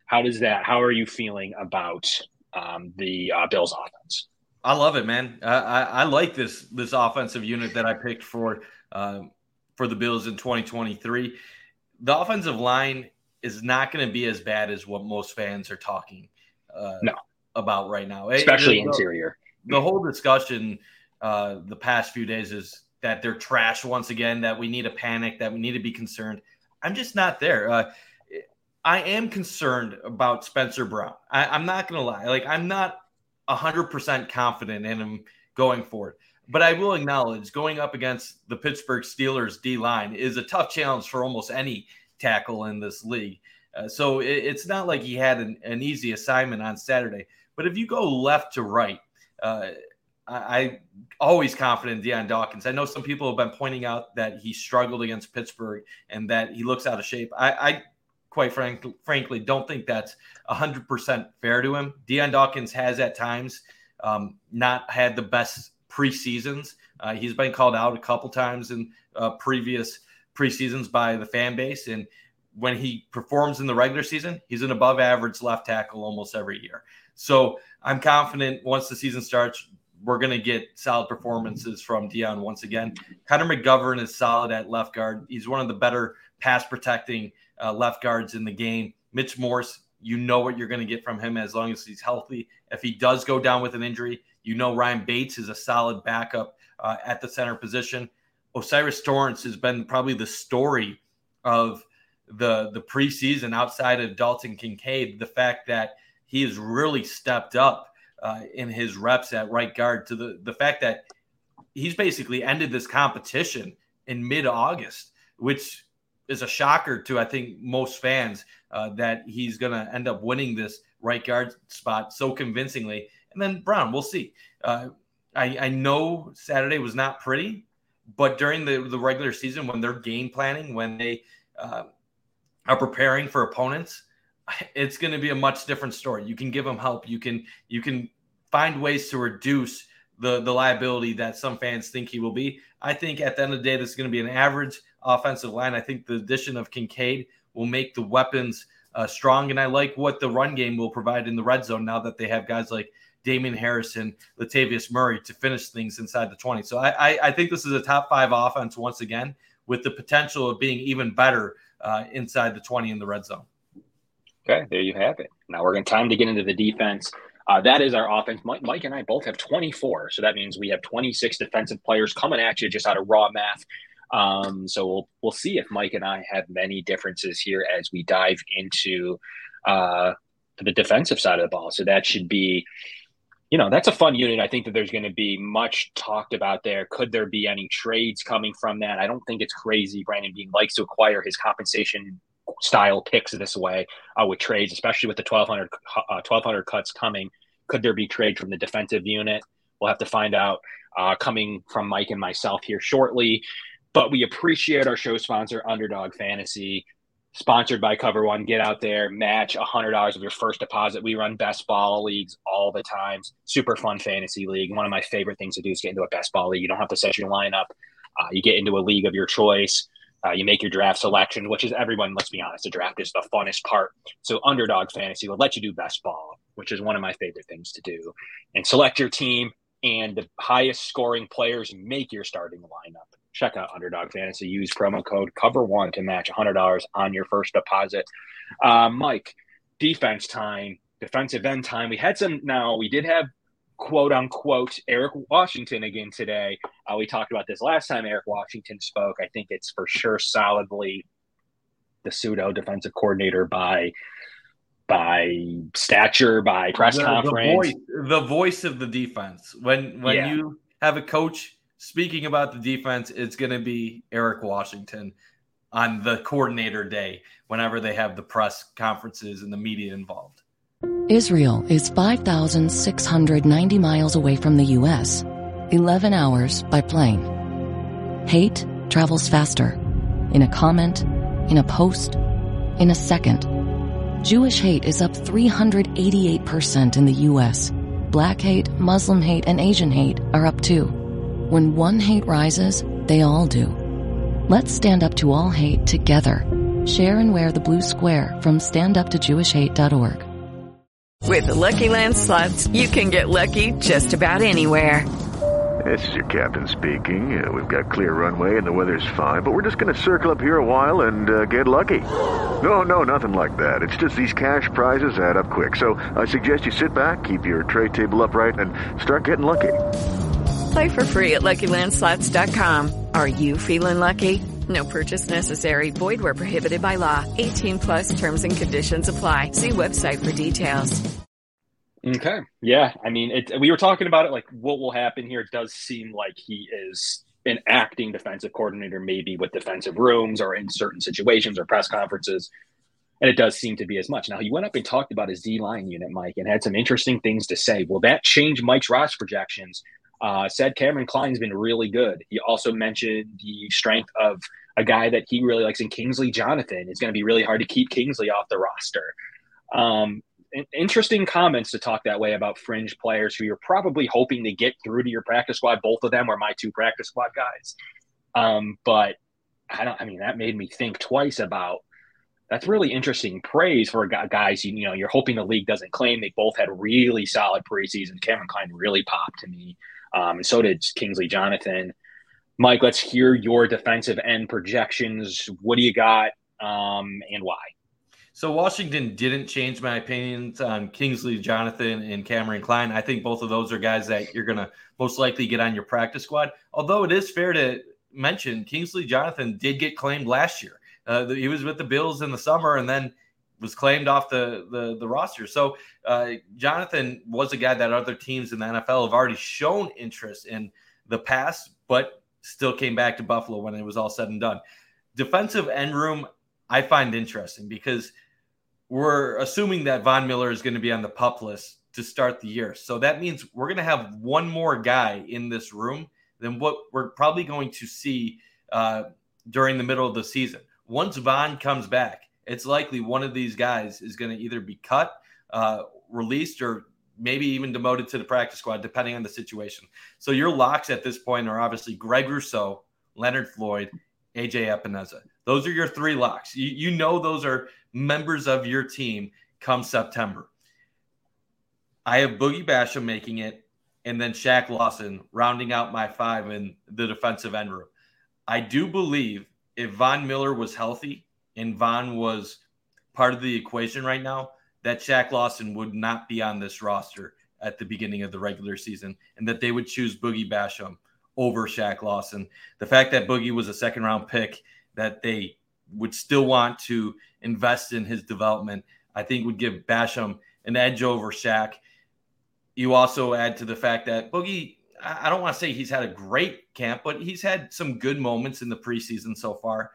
How does that? How are you feeling about um, the uh, Bills offense? I love it, man. I, I, I, like this this offensive unit that I picked for uh, for the Bills in 2023. The offensive line is not going to be as bad as what most fans are talking uh, no. about right now, especially it, interior. The, the whole discussion uh, the past few days is that they're trash once again, that we need to panic, that we need to be concerned. I'm just not there. Uh, I am concerned about Spencer Brown. I, I'm not going to lie. Like, I'm not 100% confident in him going forward. But I will acknowledge going up against the Pittsburgh Steelers D line is a tough challenge for almost any tackle in this league. Uh, so it, it's not like he had an, an, easy assignment on Saturday. But if you go left to right, uh, I, I always confident in Dion Dawkins. I know some people have been pointing out that he struggled against Pittsburgh and that he looks out of shape. I, I quite frank, frankly don't think that's 100% fair to him. Dion Dawkins has at times um, not had the best preseasons. Uh, he's been called out a couple times in uh, previous preseasons by the fan base. And when he performs in the regular season, he's an above average left tackle almost every year. So I'm confident once the season starts, we're going to get solid performances from Dion once again. Connor McGovern is solid at left guard. He's one of the better pass protecting uh, left guards in the game. Mitch Morse, you know what you're going to get from him as long as he's healthy. If he does go down with an injury, you know Ryan Bates is a solid backup uh, at the center position. O'Cyrus Torrence has been probably the story of the the preseason outside of Dalton Kincaid. The fact that he has really stepped up uh, in his reps at right guard to the the fact that he's basically ended this competition in mid August, which is a shocker to I think most fans uh, that he's going to end up winning this right guard spot so convincingly. And then Brown, we'll see. Uh, I, I know Saturday was not pretty, but during the, the regular season, when they're game planning, when they uh, are preparing for opponents, it's going to be a much different story. You can give them help. You can you can find ways to reduce the the liability that some fans think he will be. I think at the end of the day, this is going to be an average offensive line. I think the addition of Kincaid will make the weapons uh, strong, and I like what the run game will provide in the red zone now that they have guys like Damien Harrison, Latavius Murray to finish things inside the 20. So I, I, I think this is a top five offense once again, with the potential of being even better uh, inside the 20 in the red zone. Okay, there you have it. Now we're going time to get into the defense. Uh, that is our offense. Mike, Mike, and I both have 24, so that means we have 26 defensive players coming at you just out of raw math. Um, so we'll we'll see if Mike and I have many differences here as we dive into uh, the defensive side of the ball. So that should be you know, that's a fun unit. I think that there's going to be much talked about there. Could there be any trades coming from that? I don't think it's crazy. Brandon Beane likes to acquire his compensation style picks this way uh, with trades, especially with the 1200, uh, 1200 cuts coming. Could there be trade from the defensive unit? We'll have to find out uh, coming from Mike and myself here shortly. But we appreciate our show sponsor, Underdog Fantasy sponsored by Cover One. Get out there, match $100 of your first deposit. We run best ball leagues all the times. Super fun fantasy league. One of my favorite things to do is get into a best ball league. You don't have to set your lineup. Uh, you get into a league of your choice. Uh, you make your draft selection, which is everyone, let's be honest, the draft is the funnest part. So, underdog fantasy will let you do best ball, which is one of my favorite things to do. And select your team, and the highest scoring players make your starting lineup check out Underdog Fantasy. Use promo code Cover One to match $100 on your first deposit. Uh, Mike, defense time, defensive end time. We had some. Now we did have quote unquote Eric Washington again today. Uh, we talked about this last time Eric Washington spoke. I think it's for sure solidly the pseudo defensive coordinator by by stature, by press the, conference. The voice, the voice, of the defense. When when yeah. you have a coach speaking about the defense, it's going to be Eric Washington on the coordinator day whenever they have the press conferences and the media involved. Israel is 5,690 miles away from the U.S., 11 hours by plane. Hate travels faster. In a comment, in a post, in a second. Jewish hate is up 388% in the U.S. Black hate, Muslim hate, and Asian hate are up too. When one hate rises, they all do. Let's stand up to all hate together. Share and wear the blue square from standuptojewishhate.org. With the Lucky Land slots, you can get lucky just about anywhere. This is your captain speaking. Uh, we've got clear runway and the weather's fine, but we're just going to circle up here a while and uh, get lucky. No, no, nothing like that. It's just these cash prizes add up quick. So I suggest you sit back, keep your tray table upright, and start getting lucky. Play for free at LuckyLandSlots.com. Are you feeling lucky? No purchase necessary. Void where prohibited by law. 18 plus terms and conditions apply. See website for details. Okay. Yeah. I mean, it, we were talking about it like what will happen here. It does seem like he is an acting defensive coordinator, maybe with defensive rooms or in certain situations or press conferences. And it does seem to be as much. Now, he went up and talked about his D line unit, Mike, and had some interesting things to say. Will that change Mike's roster projections? Uh, said Kameron Cline's been really good. He also mentioned the strength of a guy that he really likes in Kingsley Jonathan. It's going to be really hard to keep Kingsley off the roster. Um, interesting comments to talk that way about fringe players who you're probably hoping to get through to your practice squad. Both of them were my two practice squad guys. Um, but I don't, I mean, that made me think twice about that's really interesting praise for guys. You, you know, you're hoping the league doesn't claim they both had really solid preseason. Kameron Cline really popped to me. Um, and so did Kingsley Jonathan. Mike, let's hear your defensive end projections. What do you got um, and why? So Washington didn't change my opinions on Kingsley Jonathan and Kameron Cline. I think both of those are guys that you're going to most likely get on your practice squad. Although it is fair to mention Kingsley Jonathan did get claimed last year. Uh, he was with the Bills in the summer and then was claimed off the the, the roster. So uh, Jonathan was a guy that other teams in the NFL have already shown interest in the past, but still came back to Buffalo when it was all said and done. Defensive end room, I find interesting because we're assuming that Von Miller is going to be on the pup list to start the year. So that means we're going to have one more guy in this room than what we're probably going to see uh, during the middle of the season. Once Von comes back, it's likely one of these guys is going to either be cut, uh, released, or maybe even demoted to the practice squad, depending on the situation. So your locks at this point are obviously Greg Rousseau, Leonard Floyd, AJ Epenesa. Those are your three locks. You, you know those are members of your team come September. I have Boogie Basham making it, and then Shaq Lawson rounding out my five in the defensive end room. I do believe if Von Miller was healthy and Von was part of the equation right now, that Shaq Lawson would not be on this roster at the beginning of the regular season, and that they would choose Boogie Basham over Shaq Lawson. The fact that Boogie was a second round pick, that they would still want to invest in his development, I think would give Basham an edge over Shaq. You also add to the fact that Boogie, I don't want to say he's had a great camp, but he's had some good moments in the preseason so far.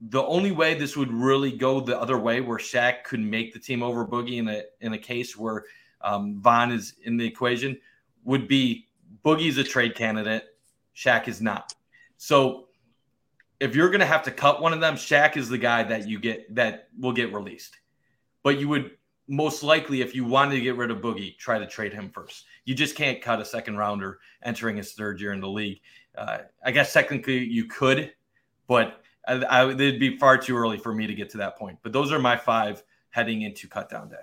The only way this would really go the other way, where Shaq could make the team over Boogie in a in a case where um, Von is in the equation, would be Boogie's a trade candidate. Shaq is not. So if you're going to have to cut one of them, Shaq is the guy that you get that will get released. But you would most likely, if you wanted to get rid of Boogie, try to trade him first. You just can't cut a second rounder entering his third year in the league. Uh, I guess technically you could, but I, I, it'd be far too early for me to get to that point. But those are my five heading into cutdown day.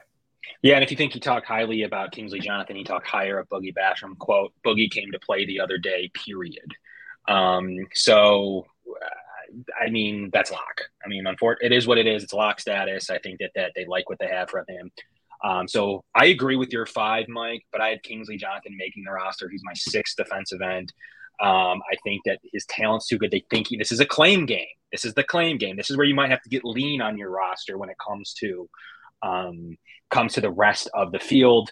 Yeah, and if you think you talk highly about Kingsley Jonathan, you talk higher of Boogie Basham. Quote: Boogie came to play the other day. Period. Um, so, uh, I mean, that's lock. I mean, unfortunately, it is what it is. It's lock status. I think that that they like what they have from him. Um, so I agree with your five, Mike, but I had Kingsley Jonathan making the roster. He's my sixth defensive end. Um, I think that his talent's too good. They think he, this is a claim game. This is the claim game. This is where you might have to get lean on your roster when it comes to um, comes to the rest of the field.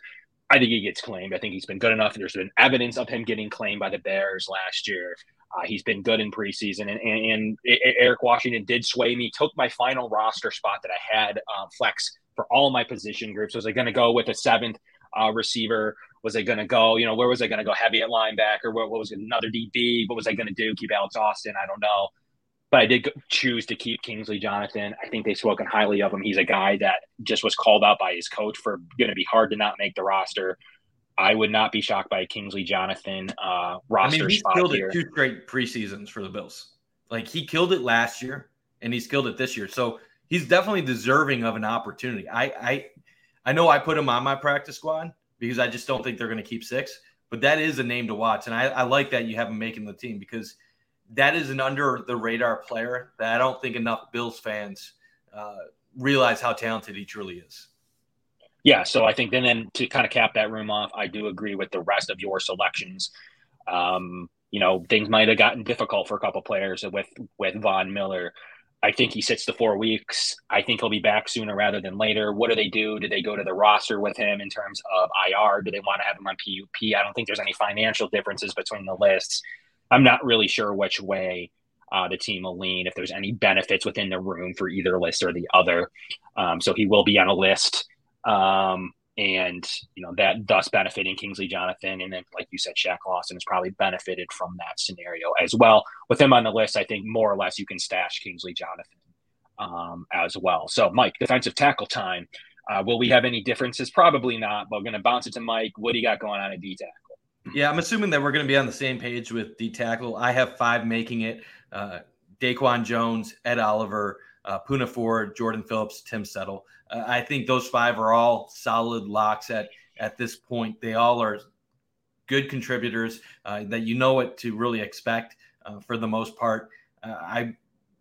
I think he gets claimed. I think he's been good enough. There's been evidence of him getting claimed by the Bears last year. Uh, he's been good in preseason, and, and, and, Eric Washington did sway me. Took my final roster spot that I had uh, flex for all my position groups. Was I going to go with a seventh uh, receiver? Was I going to go? You know, where was I going to go? Heavy at linebacker? What, what was another DB? What was I going to do? Keep Alex Austin? I don't know but I did choose to keep Kingsley Jonathan. I think they've spoken highly of him. He's a guy that just was called out by his coach for going to be hard to not make the roster. I would not be shocked by Kingsley Jonathan uh, roster I mean, he's spot killed here. it two straight preseasons for the Bills. Like he killed it last year, and he's killed it this year. So he's definitely deserving of an opportunity. I I I know I put him on my practice squad because I just don't think they're going to keep six. But that is a name to watch, and I, I like that you have him making the team because – that is an under the radar player that I don't think enough Bills fans uh, realize how talented he truly is. Yeah, so I think then, then to kind of cap that room off, I do agree with the rest of your selections. Um, you know, things might have gotten difficult for a couple players with with Von Miller. I think he sits the four weeks. I think he'll be back sooner rather than later. What do they do? Do they go to the roster with him in terms of IR? Do they want to have him on PUP? I don't think there's any financial differences between the lists. I'm not really sure which way uh, the team will lean, if there's any benefits within the room for either list or the other. Um, so he will be on a list. Um, and you know that thus benefiting Kingsley Jonathan, and then like you said, Shaq Lawson has probably benefited from that scenario as well. With him on the list, I think more or less you can stash Kingsley Jonathan um, as well. So, Mike, defensive tackle time. Uh, will we have any differences? Probably not. But we're going to bounce it to Mike. What do you got going on at D tackle? Yeah, I'm assuming that we're going to be on the same page with D tackle. I have five making it: uh, Daquan Jones, Ed Oliver, uh, Poona Ford, Jordan Phillips, Tim Settle. Uh, I think those five are all solid locks at at this point. They all are good contributors uh, that you know what to really expect uh, for the most part. Uh, I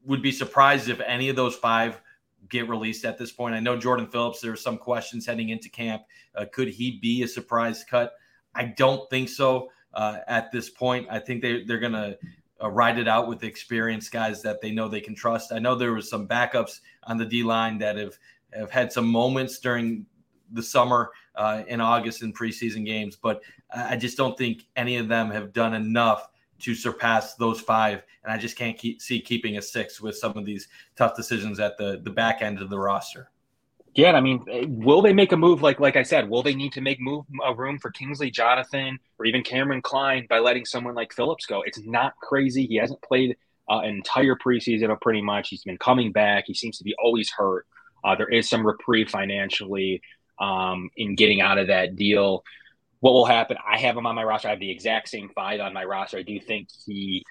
would be surprised if any of those five get released at this point. I know Jordan Phillips. There are some questions heading into camp. Uh, could he be a surprise cut? I don't think so at this point. I think they they're gonna uh, ride it out with experienced guys that they know they can trust. I know there was some backups on the D line that have have had some moments during the summer uh, in August in preseason games, but I just don't think any of them have done enough to surpass those five. And I just can't keep, see keeping a six with some of these tough decisions at the the back end of the roster. Yeah, I mean, will they make a move like like I said? Will they need to make move a room for Kingsley Jonathan or even Kameron Cline by letting someone like Phillips go? It's not crazy. He hasn't played uh, an entire preseason, pretty much. He's been coming back. He seems to be always hurt. Uh, there is some reprieve financially um, in getting out of that deal. What will happen? I have him on my roster. I have the exact same five on my roster. I do think he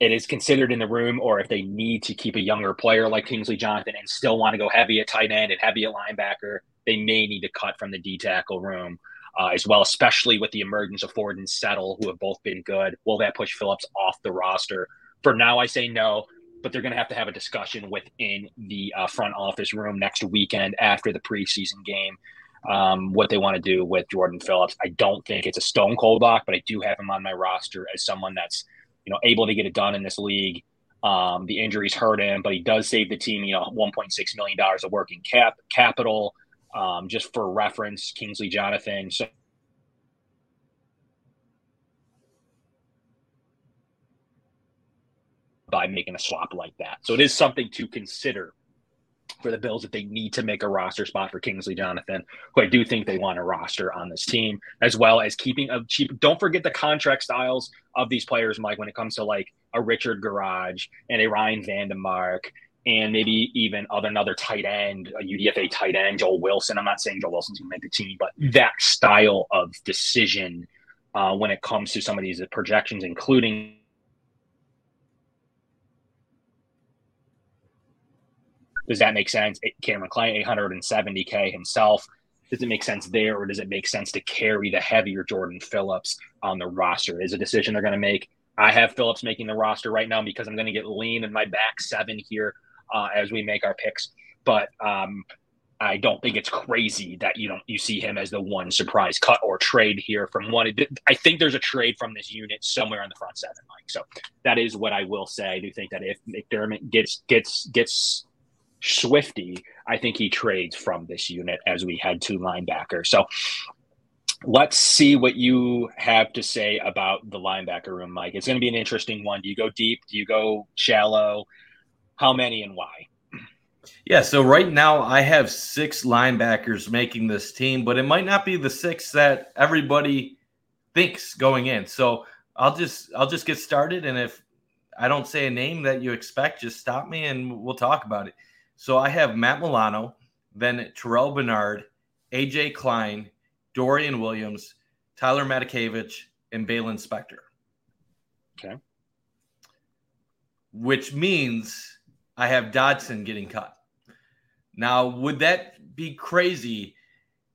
it is considered in the room, or if they need to keep a younger player like Kingsley Jonathan and still want to go heavy at tight end and heavy at linebacker, they may need to cut from the D tackle room uh, as well, especially with the emergence of Ford and Settle, who have both been good. Will that push Phillips off the roster? For now, I say no but they're going to have to have a discussion within the uh, front office room next weekend after the preseason game. Um, what they want to do with Jordan Phillips. I don't think it's a stone cold lock, but I do have him on my roster as someone that's you know able to get it done in this league. Um, the injuries hurt him, but he does save the team, you know, 1.6 million dollars of working cap capital. Um, just for reference, Kingsley Jonathan. So by making a swap like that. So it is something to consider for the Bills if they need to make a roster spot for Kingsley Jonathan, who I do think they want a roster on this team, as well as keeping a cheap. Don't forget the contract styles of these players, Mike, when it comes to like a Richard Gouraige and a Ryan Van Demark and maybe even other another tight end, a UDFA tight end, Joel Wilson. I'm not saying Joel Wilson's gonna make the team, but that style of decision uh, when it comes to some of these projections, including Does that make sense? Kameron Cline, 870K himself. Does it make sense there, or does it make sense to carry the heavier Jordan Phillips on the roster? Is a decision they're going to make. I have Phillips making the roster right now because I'm going to get lean in my back seven here uh, as we make our picks. But um, I don't think it's crazy that you don't you see him as the one surprise cut or trade here from one. I think there's a trade from this unit somewhere on the front seven, Mike. So that is what I will say. I do think that if McDermott gets gets gets Swifty, I think he trades from this unit as we head to linebacker. So let's see what you have to say about the linebacker room, Mike. It's going to be an interesting one. Do you go deep? Do you go shallow? How many and why? Yeah, so right now I have six linebackers making this team, but it might not be the six that everybody thinks going in. So I'll just I'll just get started and if I don't say a name that you expect, just stop me and we'll talk about it. So I have Matt Milano, then Terrel Bernard, AJ Klein, Dorian Williams, Tyler Matakevich, and Baylon Spector. Okay. Which means I have Dodson getting cut. Now, would that be crazy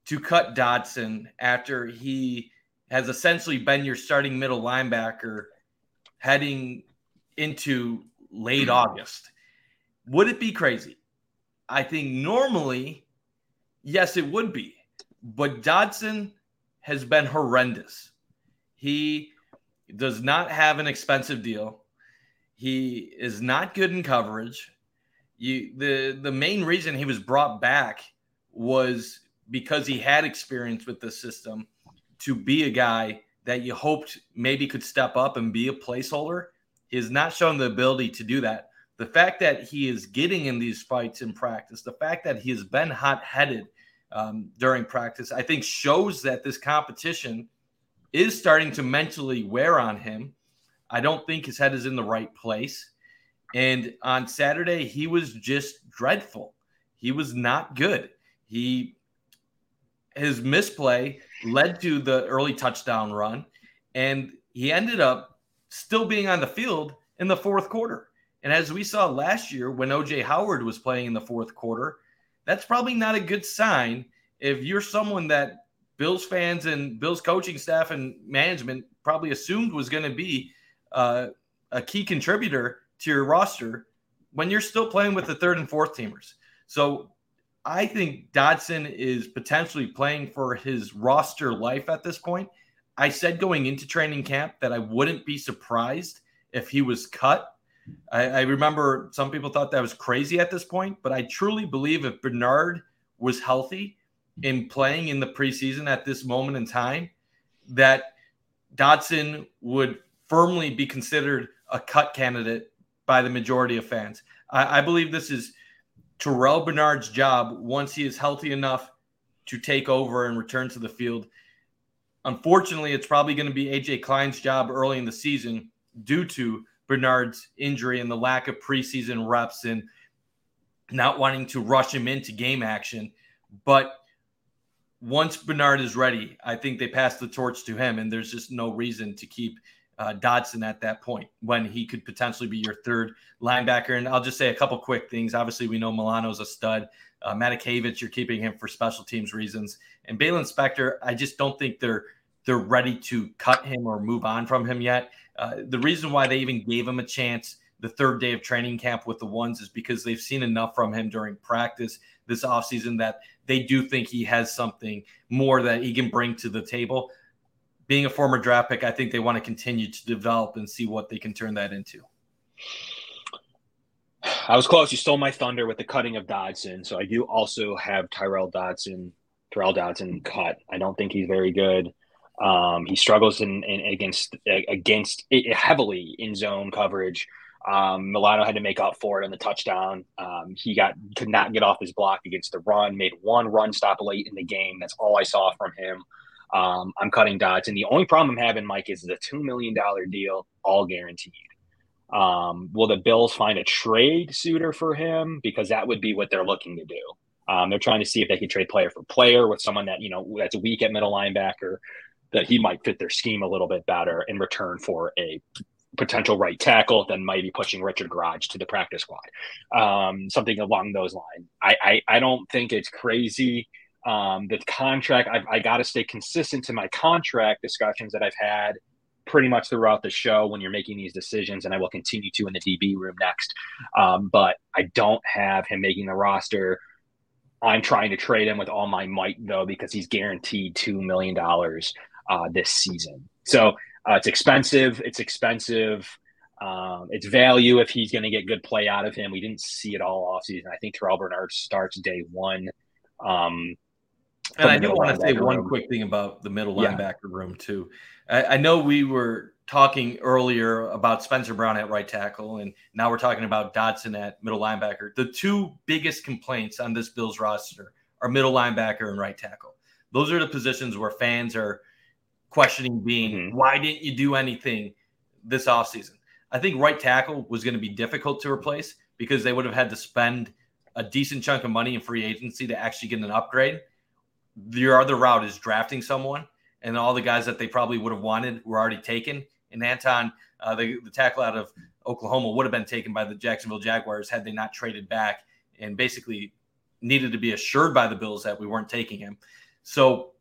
to cut Dodson after he has essentially been your starting middle linebacker heading into late hmm. August? Would it be crazy? I think normally, yes, it would be. But Dodson has been horrendous. He does not have an expensive deal. He is not good in coverage. you the the main reason he was brought back was because he had experience with the system to be a guy that you hoped maybe could step up and be a placeholder. He has not shown the ability to do that. The fact that he is getting in these fights in practice, the fact that he has been hot headed um, during practice, I think shows that this competition is starting to mentally wear on him. I don't think his head is in the right place. And on Saturday, he was just dreadful. He was not good. He his misplay led to the early touchdown run, and he ended up still being on the field in the fourth quarter. And as we saw last year when OJ Howard was playing in the fourth quarter, that's probably not a good sign if you're someone that Bills fans and Bills coaching staff and management probably assumed was going to be uh, a key contributor to your roster when you're still playing with the third and fourth teamers. So I think Dodson is potentially playing for his roster life at this point. I said going into training camp that I wouldn't be surprised if he was cut. I, I, remember some people thought that was crazy at this point, but I truly believe if Bernard was healthy in playing in the preseason at this moment in time, that Dodson would firmly be considered a cut candidate by the majority of fans. I, I believe this is Terrel Bernard's job once he is healthy enough to take over and return to the field. Unfortunately, it's probably going to be AJ Klein's job early in the season due to Bernard's injury and the lack of preseason reps and not wanting to rush him into game action. But once Bernard is ready, I think they pass the torch to him, and there's just no reason to keep uh, Dodson at that point when he could potentially be your third linebacker. And I'll just say a couple quick things. Obviously, we know Milano's a stud. Uh, Matakevich, you're keeping him for special teams reasons. And Baylon Spector, I just don't think they're they're ready to cut him or move on from him yet. Uh, the reason why they even gave him a chance the third day of training camp with the ones is because they've seen enough from him during practice this offseason that they do think he has something more that he can bring to the table being a former draft pick, I think they want to continue to develop and see what they can turn that into. I was close. You stole my thunder with the cutting of Dodson. So I do also have Tyrel Dodson, Tyrel Dodson cut. I don't think he's very good. Um, he struggles in, in, against against heavily in zone coverage. Um, Milano had to make up for it on the touchdown. Um, he got could not get off his block against the run. Made one run stop late in the game. That's all I saw from him. Um, I'm cutting dots, and the only problem I'm having, Mike, is the two million dollar deal, all guaranteed. Um, will the Bills find a trade suitor for him? Because that would be what they're looking to do. Um, they're trying to see if they can trade player for player with someone that you know that's weak at middle linebacker, that he might fit their scheme a little bit better in return for a potential right tackle, then maybe pushing Richard Gouraige to the practice squad, um, something along those lines. I, I I don't think it's crazy um, the contract, I've, I got to stay consistent to my contract discussions that I've had pretty much throughout the show when you're making these decisions, and I will continue to in the DB room next. Um, but I don't have him making the roster. I'm trying to trade him with all my might, though, because he's guaranteed $2 million uh, this season. So uh, it's expensive. It's expensive. Um, it's value if he's going to get good play out of him. We didn't see it all off season. I think Terrel Bernard starts day one. Um, and I do want to say one room. quick thing about the middle yeah. linebacker room too. I, I, know we were talking earlier about Spencer Brown at right tackle, and now we're talking about Dodson at middle linebacker. The two biggest complaints on this Bills roster are middle linebacker and right tackle. Those are the positions where fans are questioning being mm-hmm. why didn't you do anything this offseason? I think right tackle was going to be difficult to replace because they would have had to spend a decent chunk of money in free agency to actually get an upgrade your other route is drafting someone, and all the guys that they probably would have wanted were already taken. And Anton, uh, the, the tackle out of Oklahoma, would have been taken by the Jacksonville Jaguars had they not traded back and basically needed to be assured by the Bills that we weren't taking him. So,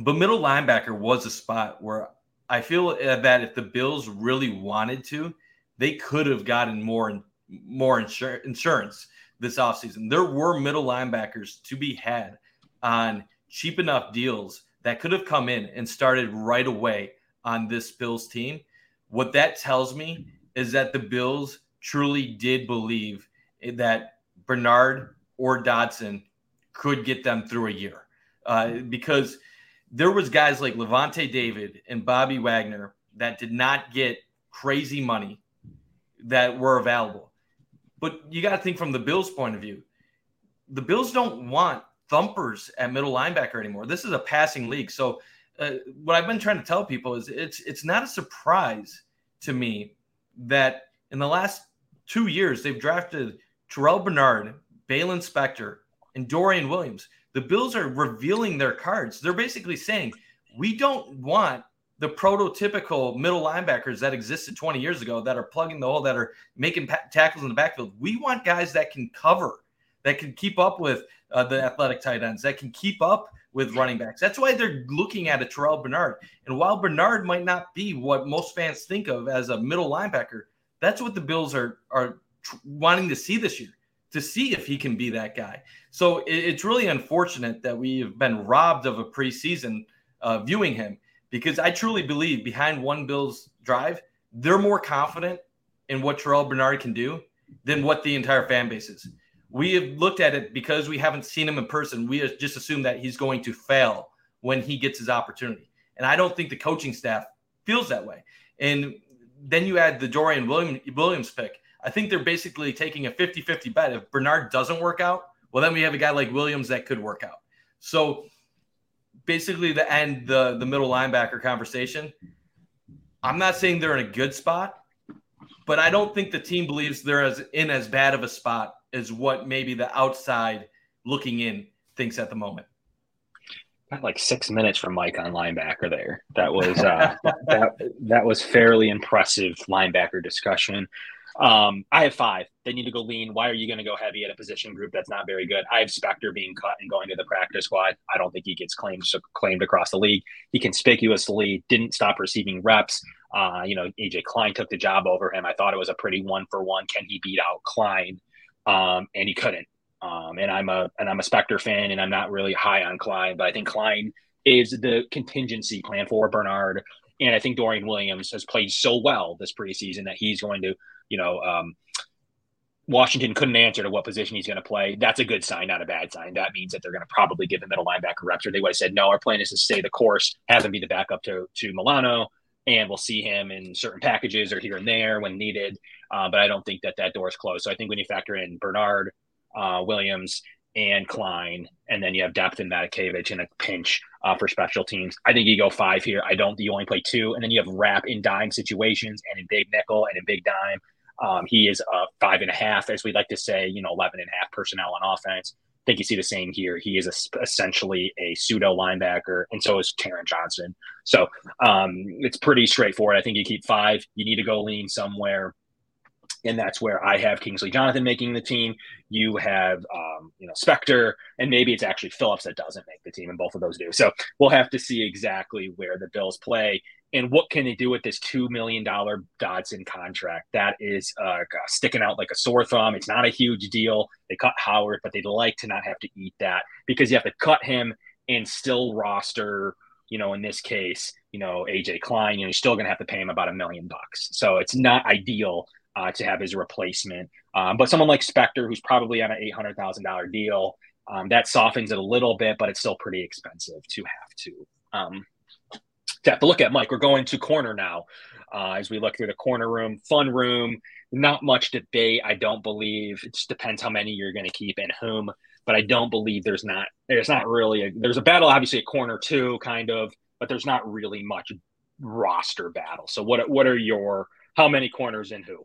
but middle linebacker was a spot where I feel uh, that if the Bills really wanted to, they could have gotten more and more insur- insurance this offseason. There were middle linebackers to be had on cheap enough deals that could have come in and started right away on this Bills team. What that tells me is that the Bills truly did believe that Bernard or Dodson could get them through a year uh, because there was guys like Lavonte David and Bobby Wagner that did not get crazy money that were available. But you got to think from the Bills' point of view. The Bills don't want thumpers at middle linebacker anymore. This is a passing league. So uh, what I've been trying to tell people is it's it's not a surprise to me that in the last two years they've drafted Terrel Bernard, Baylon Spector, and Dorian Williams. The Bills are revealing their cards. They're basically saying we don't want the prototypical middle linebackers that existed 20 years ago that are plugging the hole, that are making pa- tackles in the backfield. We want guys that can cover, that can keep up with uh, the athletic tight ends, that can keep up with running backs. That's why they're looking at a Terrel Bernard. And while Bernard might not be what most fans think of as a middle linebacker, that's what the Bills are are tr- wanting to see this year to see if he can be that guy. So it, it's really unfortunate that we've been robbed of a preseason uh, viewing him because I truly believe behind one Bills drive, they're more confident in what Terrel Bernard can do than what the entire fan base is we have looked at it because we haven't seen him in person. We just assume that he's going to fail when he gets his opportunity. And I don't think the coaching staff feels that way. And then you add the Dorian Williams pick. I think they're basically taking a 50 50 bet. If Bernard doesn't work out, well, then we have a guy like Williams that could work out. So basically, the end, the, the middle linebacker conversation, I'm not saying they're in a good spot, but I don't think the team believes they're as in as bad of a spot as what maybe the outside looking in thinks at the moment. Got like six minutes from Mike on linebacker there. That was uh, that that was fairly impressive linebacker discussion. Um, I have five. They need to go lean. Why are you going to go heavy at a position group that's not very good? I have Spector being cut and going to the practice squad. I don't think he gets claimed claimed across the league. He conspicuously didn't stop receiving reps. Uh, you know, AJ Klein took the job over him. I thought it was a pretty one for one. Can he beat out Klein? um, and he couldn't. Um, and I'm a and I'm a Spector fan, and I'm not really high on Klein, but I think Klein is the contingency plan for Bernard, and I think Dorian Williams has played so well this preseason that he's going to, you know, um, Washington couldn't answer to what position he's going to play. That's a good sign, not a bad sign. That means that they're going to probably give him the middle linebacker reps, they would have said, no, our plan is to stay the course, have him be the backup to to Milano, and we'll see him in certain packages or here and there when needed. Uh, but I don't think that that door is closed. So I think when you factor in Bernard, uh, Williams, and Klein, and then you have depth in Matakevich in a pinch uh, for special teams. I think you go five here. I don't. You only play two, and then you have Rapp in dime situations and in big nickel and in big dime. Um, he is a five and a half, as we like to say, you know, 11 and a half personnel on offense I think you see the same here. He is a, essentially a pseudo linebacker, and so is Taron Johnson. So um, it's pretty straightforward. I think you keep five. You need to go lean somewhere. And that's where I have Kingsley Jonathan making the team. You have, um, you know, Spector, and maybe it's actually Phillips that doesn't make the team, and both of those do. So we'll have to see exactly where the Bills play and what can they do with this $2 million Dodson contract? That is uh, sticking out like a sore thumb. It's not a huge deal. They cut Howard, but they'd like to not have to eat that because you have to cut him and still roster, you know, in this case, you know, AJ Klein, you know, you're still going to have to pay him about a million bucks. So it's not ideal uh, to have his replacement. Um, but someone like Spector, who's probably on an $800,000 deal, um, that softens it a little bit, but it's still pretty expensive to have to. Um, to have to look at. Mike, we're going to corner now uh, as we look through the corner room, fun room. Not much debate, I don't believe. It just depends how many you're going to keep and whom. But I don't believe there's not there's not really a, there's a battle obviously at corner two kind of, but there's not really much roster battle. So what what are your how many corners and who?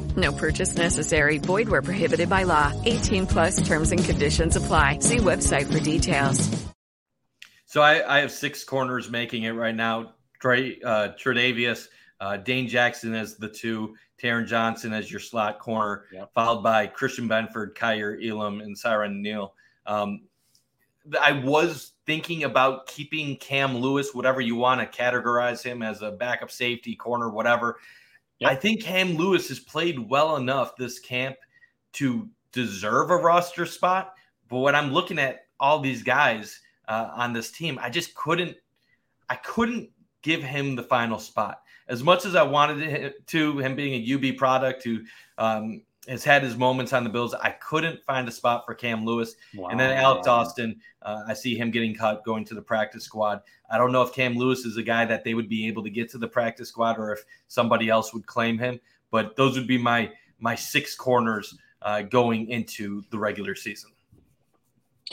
No purchase necessary. Void where prohibited by law. 18 plus terms and conditions apply. See website for details. So I, I have six corners making it right now. Trey, uh, Tre'Davious, uh, Dane Jackson as the two, Taron Johnson as your slot corner, yep. followed by Christian Benford, Kaiir Elam, and Siran Neal. Um, I was thinking about keeping Cam Lewis, whatever you want to categorize him as a backup safety, corner, whatever. Yep. I think Cam Lewis has played well enough this camp to deserve a roster spot. But when I'm looking at all these guys uh, on this team, I just couldn't, I couldn't give him the final spot. As much as I wanted to, him being a UB product who um, has had his moments on the Bills, I couldn't find a spot for Cam Lewis. Wow. And then Alex Austin, uh, I see him getting cut, going to the practice squad. I don't know if Cam Lewis is a guy that they would be able to get to the practice squad or if somebody else would claim him. But those would be my my six corners uh, going into the regular season.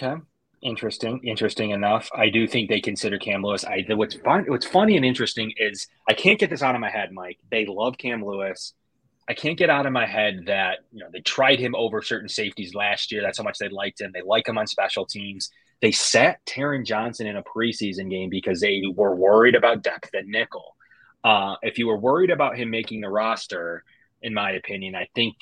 Okay. Interesting, interesting enough. I do think they consider Cam Lewis. I what's fun, what's funny and interesting is I can't get this out of my head, Mike. They love Cam Lewis. I can't get out of my head that you know they tried him over certain safeties last year. That's how much they liked him. They like him on special teams. They sat Taron Johnson in a preseason game because they were worried about depth at nickel. Uh, if you were worried about him making the roster, in my opinion, I think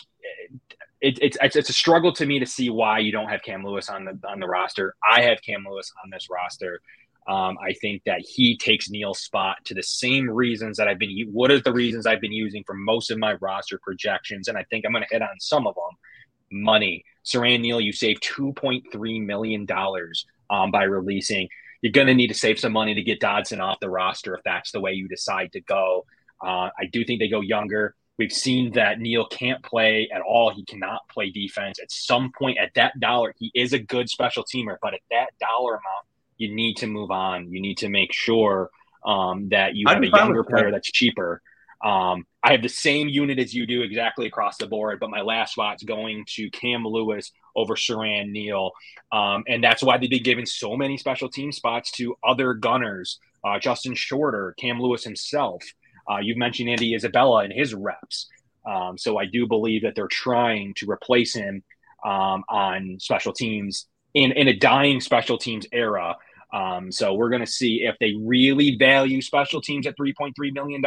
it, it's, it's it's a struggle to me to see why you don't have Cam Lewis on the on the roster. I have Cam Lewis on this roster. Um, I think that he takes Neal's spot to the same reasons that I've been. What are the reasons I've been using for most of my roster projections? And I think I'm going to hit on some of them. Money, Siran Neal, you save 2.3 million dollars um, by releasing. You're going to need to save some money to get Dodson off the roster if that's the way you decide to go. Uh, I do think they go younger. We've seen that Neal can't play at all. He cannot play defense. At some point, at that dollar, he is a good special teamer, but at that dollar amount, you need to move on. You need to make sure um, that you have a younger player that's cheaper. Um, I have the same unit as you do exactly across the board, but my last spot's going to Cam Lewis over Siran Neal. Um, and that's why they've been giving so many special team spots to other gunners, uh, Justin Shorter, Cam Lewis himself. Uh, you've mentioned Andy Isabella and his reps. Um, so I do believe that they're trying to replace him um, on special teams in, in a dying special teams era. Um, so we're going to see if they really value special teams at $3.3 million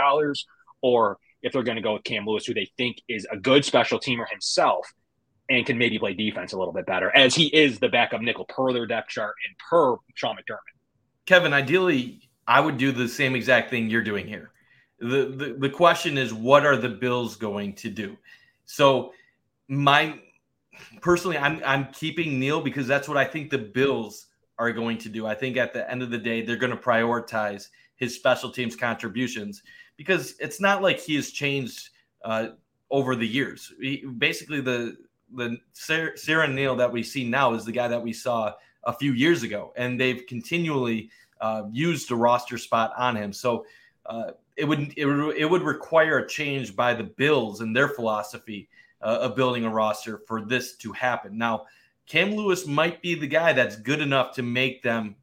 or if they're going to go with Cam Lewis, who they think is a good special teamer himself and can maybe play defense a little bit better, as he is the backup nickel per their depth chart and per Sean McDermott. Kevin, ideally, I would do the same exact thing you're doing here. The, the the question is what are the Bills going to do? So my personally I'm I'm keeping Neal because that's what I think the Bills are going to do. I think at the end of the day they're going to prioritize his special teams contributions because it's not like he has changed uh, over the years. He, basically the the Siran Neal that we see now is the guy that we saw a few years ago, and they've continually uh, used a roster spot on him. So uh, it would it would it would require a change by the Bills and their philosophy uh, of building a roster for this to happen. Now, Cam Lewis might be the guy that's good enough to make them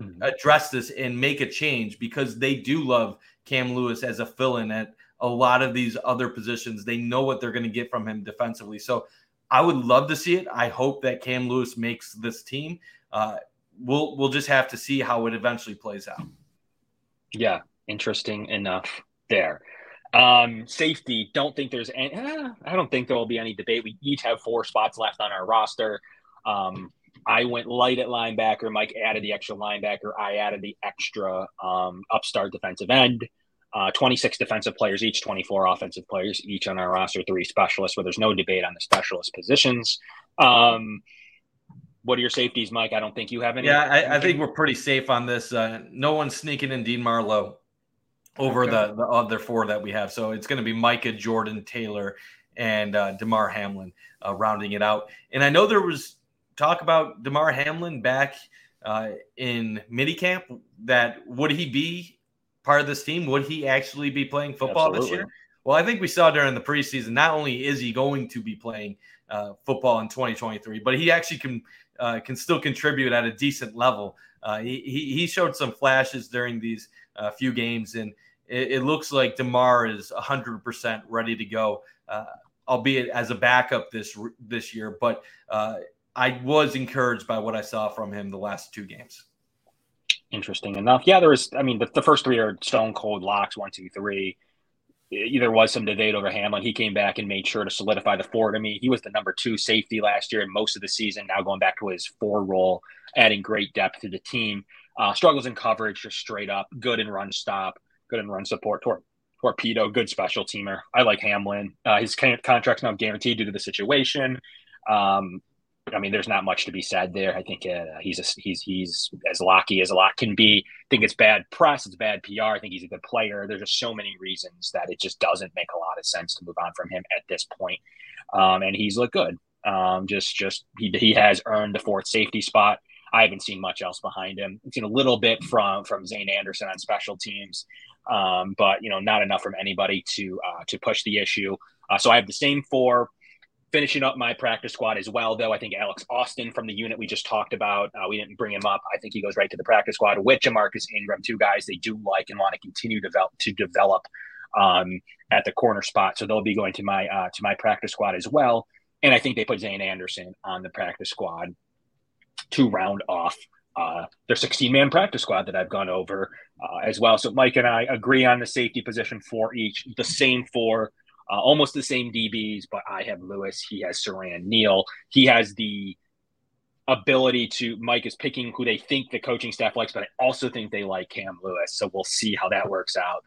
mm-hmm. address this and make a change because they do love Cam Lewis as a fill-in at a lot of these other positions. They know what they're going to get from him defensively. So I would love to see it. I hope that Cam Lewis makes this team. Uh, we'll we'll just have to see how it eventually plays out. Yeah, interesting enough there. Um, safety, don't think there's any, eh, I don't think there will be any debate. We each have four spots left on our roster. Um, I went light at linebacker. Mike added the extra linebacker. I added the extra um, upstart defensive end. Uh, 26 defensive players each, 24 offensive players each on our roster, three specialists, where there's no debate on the specialist positions. Um, what are your safeties, Mike? I don't think you have any. Yeah, I, I think we're pretty safe on this. Uh, no one's sneaking in Dean Marlowe over okay. the, the other four that we have. So it's going to be Micah, Jordan, Taylor, and uh, Damar Hamlin uh, rounding it out. And I know there was talk about Damar Hamlin back uh, in minicamp that would he be part of this team? Would he actually be playing football Absolutely. this year? Well, I think we saw during the preseason. Not only is he going to be playing uh, football in 2023, but he actually can uh, can still contribute at a decent level. Uh, he, he he showed some flashes during these uh, few games, and it, it, looks like Damar is 100% ready to go, uh, albeit as a backup this this year. But uh, I was encouraged by what I saw from him the last two games. Interesting enough, yeah. There was, I mean, the, the first three are stone cold locks. One, two, three there was some debate over Hamlin. He came back and made sure to solidify the four to me. He was the number two safety last year and most of the season. Now going back to his four role, adding great depth to the team. Uh, struggles in coverage, just straight up. Good in run stop, good in run support. Tor- torpedo, good special teamer. I like Hamlin. Uh, his contract's not guaranteed due to the situation. Um, I mean, there's not much to be said there. I think uh, he's a, he's he's as lucky as a lot can be. I think it's bad press, it's bad PR. I think he's a good player. There's just so many reasons that it just doesn't make a lot of sense to move on from him at this point. Um, and he's looked good. Um, just just he he has earned the fourth safety spot. I haven't seen much else behind him. I've seen a little bit from from Zayne Anderson on special teams, um, but you know not enough from anybody to uh, to push the issue. Uh, so I have the same four finishing up my practice squad as well, though. I think Alex Austin from the unit we just talked about, uh, we didn't bring him up. I think he goes right to the practice squad. Which Marcus Ingram, two guys they do like and want to continue develop to develop um, at the corner spot. So they'll be going to my uh, to my practice squad as well. And I think they put Zayne Anderson on the practice squad to round off uh, their 16 man practice squad that I've gone over uh, as well. So Mike and I agree on the safety position for each, the same for uh, almost the same DBs, but I have Lewis. He has Siran Neal. He has the ability to Mike is picking who they think the coaching staff likes, but I also think they like Cam Lewis. So we'll see how that works out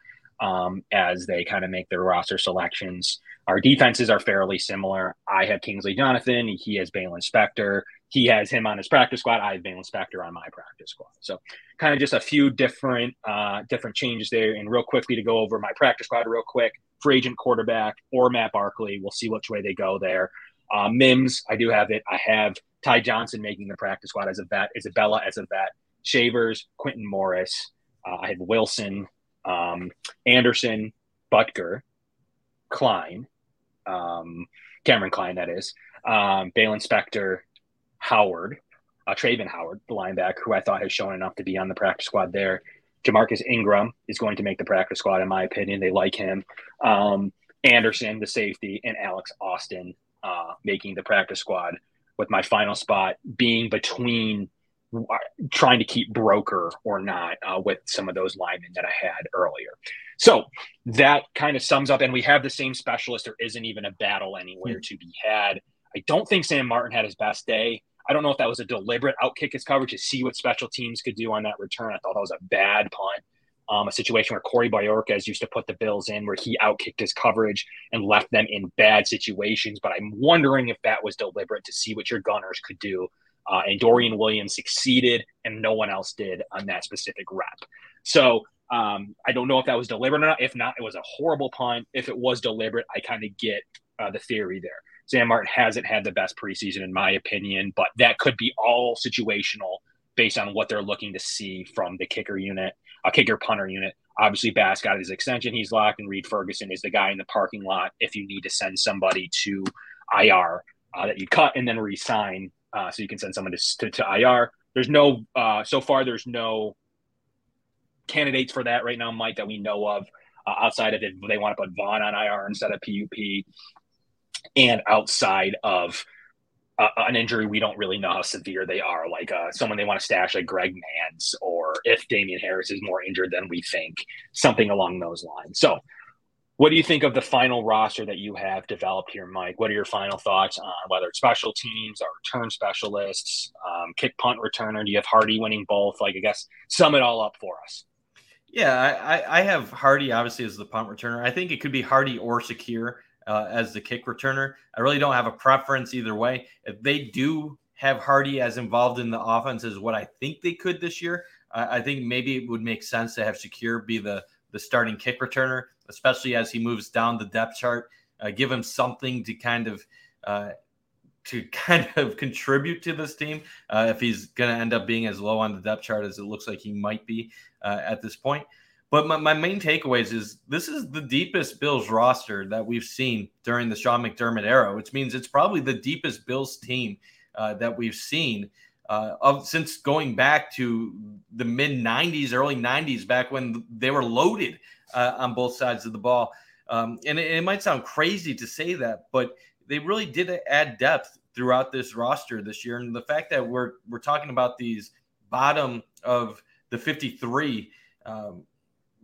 um, as they kind of make their roster selections. Our defenses are fairly similar. I have Kingsley Jonathan. He has Baylon Spector. He has him on his practice squad. I have Baylon Spector on my practice squad. So kind of just a few different uh, different changes there. And real quickly to go over my practice squad real quick free agent quarterback or Matt Barkley. We'll see which way they go there. Uh, Mims, I do have it. I have Ty Johnson making the practice squad as a vet, Isabella as a vet, Shavers, Quintin Morris. Uh, I have Wilson, um, Anderson, Butker, Cline, um, Kameron Cline, that is, um, Baylon Spector, Howard, uh, Travin Howard, the linebacker, who I thought has shown enough to be on the practice squad there. Jamarcus Ingram is going to make the practice squad, in my opinion. They like him. Um, Anderson, the safety, and Alex Austin uh, making the practice squad, with my final spot being between uh, trying to keep Broeker or not uh, with some of those linemen that I had earlier. So that kind of sums up, and we have the same specialist. There isn't even a battle anywhere mm-hmm. to be had. I don't think Sam Martin had his best day. I don't know if that was a deliberate outkick his coverage to see what special teams could do on that return. I thought that was a bad punt. Um, a situation where Corey Bojorquez used to put the Bills in, where he outkicked his coverage and left them in bad situations. But I'm wondering if that was deliberate to see what your gunners could do. Uh, and Dorian Williams succeeded, and no one else did on that specific rep. So um, I don't know if that was deliberate or not. If not, it was a horrible punt. If it was deliberate, I kind of get uh, the theory there. Sam Martin hasn't had the best preseason, in my opinion, but that could be all situational based on what they're looking to see from the kicker unit, a kicker punter unit. Obviously, Bass got his extension. He's locked, and Reid Ferguson is the guy in the parking lot if you need to send somebody to IR uh, that you cut and then resign uh, so you can send someone to, to, to IR. There's no, uh, so far, there's no candidates for that right now, Mike, that we know of. Uh, outside of it, they want to put Von on IR instead of PUP and outside of uh, an injury we don't really know how severe they are, like uh, someone they want to stash like Greg Mans, or if Damien Harris is more injured than we think, something along those lines. So, what do you think of the final roster that you have developed here, Mike? What are your final thoughts on whether it's special teams or return specialists, um, kick punt returner? Do you have Harty winning both? Like, I guess sum it all up for us. Yeah, I, I have Harty obviously as the punt returner. I think it could be Harty or Shakir uh, as the kick returner. I really don't have a preference either way. If they do have Harty as involved in the offense as what I think they could this year, I, I think maybe it would make sense to have Shakir be the the starting kick returner, especially as he moves down the depth chart. Uh, give him something to kind of uh, to kind of contribute to this team uh, if he's going to end up being as low on the depth chart as it looks like he might be uh, at this point. But my, my main takeaways is this is the deepest Bills roster that we've seen during the Sean McDermott era, which means it's probably the deepest Bills team uh, that we've seen uh, of since going back to the mid 90s, early 90s, back when they were loaded uh, on both sides of the ball. Um, and it, it, might sound crazy to say that, but they really did add depth throughout this roster this year. And the fact that we're we're talking about these bottom of the 53 um,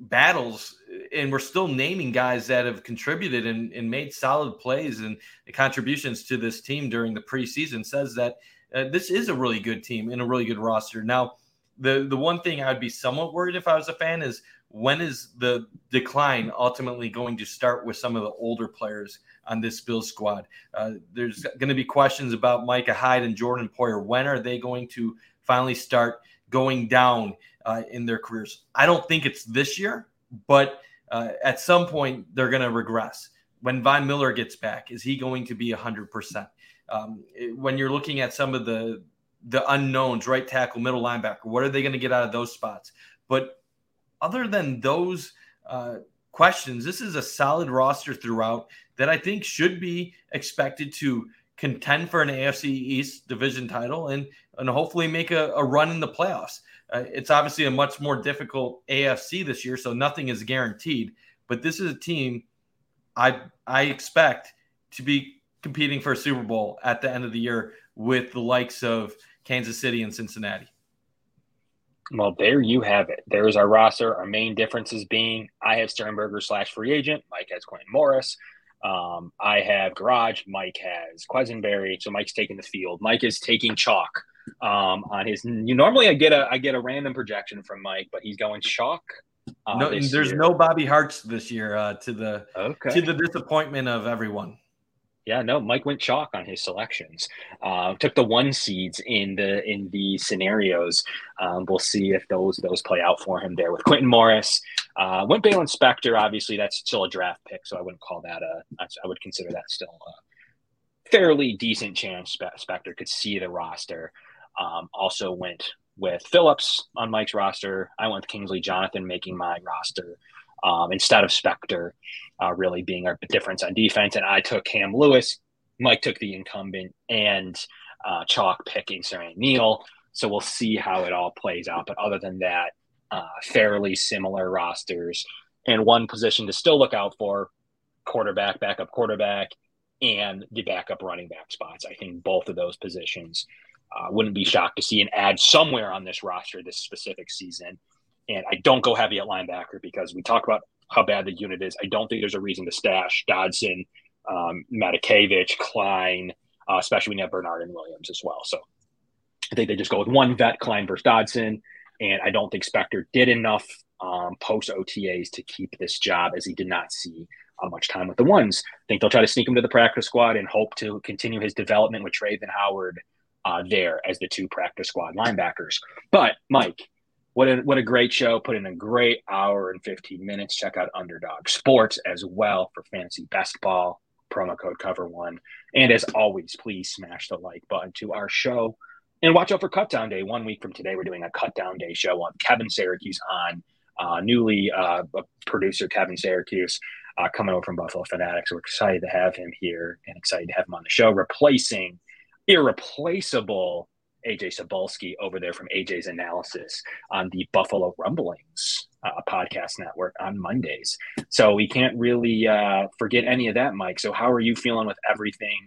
battles, and we're still naming guys that have contributed and, and made solid plays and contributions to this team during the preseason says that uh, this is a really good team and a really good roster. Now, the the one thing I'd be somewhat worried if I was a fan is when is the decline ultimately going to start with some of the older players on this Bills squad? Uh, there's going to be questions about Micah Hyde and Jordan Poyer. When are they going to finally start going down uh, in their careers? I don't think it's this year, but uh, at some point they're going to regress. When Von Miller gets back, is he going to be 100%? Um, when you're looking at some of the the unknowns, right tackle, middle linebacker, what are they going to get out of those spots? But other than those uh, questions, this is a solid roster throughout that I think should be expected to contend for an AFC East division title and and hopefully make a, a run in the playoffs. Uh, it's obviously a much more difficult AFC this year, so nothing is guaranteed. But this is a team I I expect to be competing for a Super Bowl at the end of the year with the likes of Kansas City and Cincinnati. Well, there you have it. There is our roster. Our main differences being I have Sternberger slash free agent. Mike has Quintin Morris. Um, I have Gouraige. Mike has Quessenberry. So Mike's taking the field. Mike is taking chalk um, on his. You normally I get a I get a random projection from Mike, but he's going chalk. Uh, no, there's year. no Bobby Harts this year uh, to the okay. to the disappointment of everyone. Yeah, no, Mike went chalk on his selections. Uh, took the one seeds in the in the scenarios. Um, we'll see if those those play out for him there with Quintin Morris. Uh, went Baylon Spector. Obviously, that's still a draft pick, so I wouldn't call that a. I would consider that still a fairly decent chance. Spector could see the roster. Um, also went with Phillips on Mike's roster. I went with Kingsley Jonathan making my roster um, instead of Spector uh, really being our difference on defense. And I took Cam Lewis. Mike took the incumbent and uh, chalk picking Siran Neal. So we'll see how it all plays out. But other than that, uh, fairly similar rosters. And one position to still look out for quarterback, backup quarterback, and the backup running back spots. I think both of those positions uh, wouldn't be shocked to see an ad somewhere on this roster this specific season. And I don't go heavy at linebacker because we talk about how bad the unit is. I don't think there's a reason to stash Dodson, um, Matakevich, Cline, uh, especially when you have Bernard and Williams as well. So I think they just go with one vet, Cline versus Dodson. And I don't think Spector did enough um, post OTAs to keep this job as he did not see uh, much time with the ones. I think they'll try to sneak him to the practice squad and hope to continue his development with Travin Howard uh, there as the two practice squad linebackers. But Mike, what a what a great show! Put in a great hour and fifteen minutes. Check out Underdog Sports as well for fantasy best ball. Promo code Cover One, and as always, please smash the like button to our show, and watch out for Cut Down Day. One week from today, we're doing a Cut Down Day show on Kevin Syracuse on uh, newly uh, producer Kevin Syracuse. Uh, coming over from Buffalo Fanatics. We're excited to have him here and excited to have him on the show, replacing irreplaceable AJ Sabolsky over there from AJ's Analysis on the Buffalo Rumblings uh, podcast network on Mondays. So we can't really uh, forget any of that, Mike. So how are you feeling with everything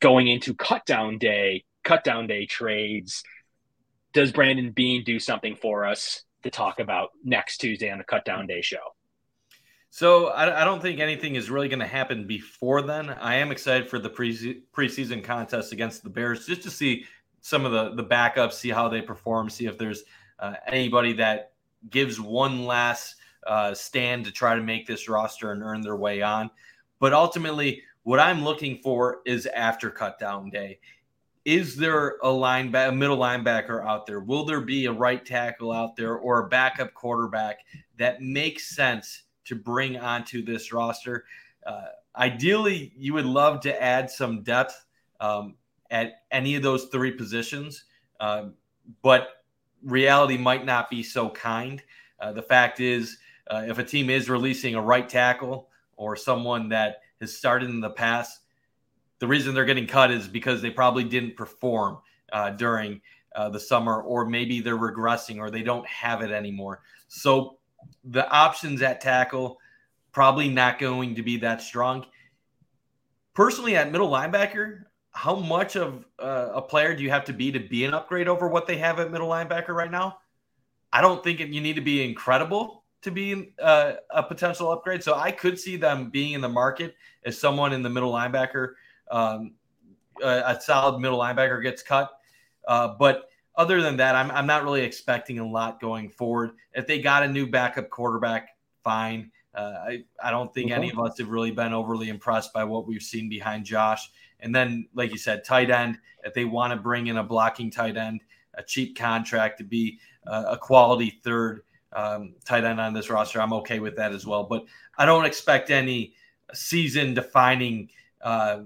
going into cut down day, cut down day trades? Does Brandon Beane do something for us to talk about next Tuesday on the cut down day show? So I, I, don't think anything is really going to happen before then. I am excited for the pre- preseason contest against the Bears just to see some of the the backups, see how they perform, see if there's uh, anybody that gives one last uh, stand to try to make this roster and earn their way on. But ultimately, what I'm looking for is after cut down day. Is there a linebacker, a middle linebacker out there? Will there be a right tackle out there or a backup quarterback that makes sense to bring onto this roster? Uh, ideally, you would love to add some depth. Um, at any of those three positions, uh, but reality might not be so kind. Uh, the fact is, uh, if a team is releasing a right tackle or someone that has started in the past, the reason they're getting cut is because they probably didn't perform uh, during uh, the summer, or maybe they're regressing or they don't have it anymore. So the options at tackle probably not going to be that strong. Personally, at middle linebacker, how much of uh, a player do you have to be to be an upgrade over what they have at middle linebacker right now? I don't think you need to be incredible to be uh, a potential upgrade. So I could see them being in the market as someone in the middle linebacker, um, a, a, solid middle linebacker gets cut. Uh, but other than that, I'm, I'm not really expecting a lot going forward. If they got a new backup quarterback, fine. Uh, I, I don't think any of us have really been overly impressed by what we've seen behind Josh. And then, like you said, tight end, if they want to bring in a blocking tight end, a cheap contract to be uh, a quality third um, tight end on this roster, I'm okay with that as well. But I don't expect any season defining uh,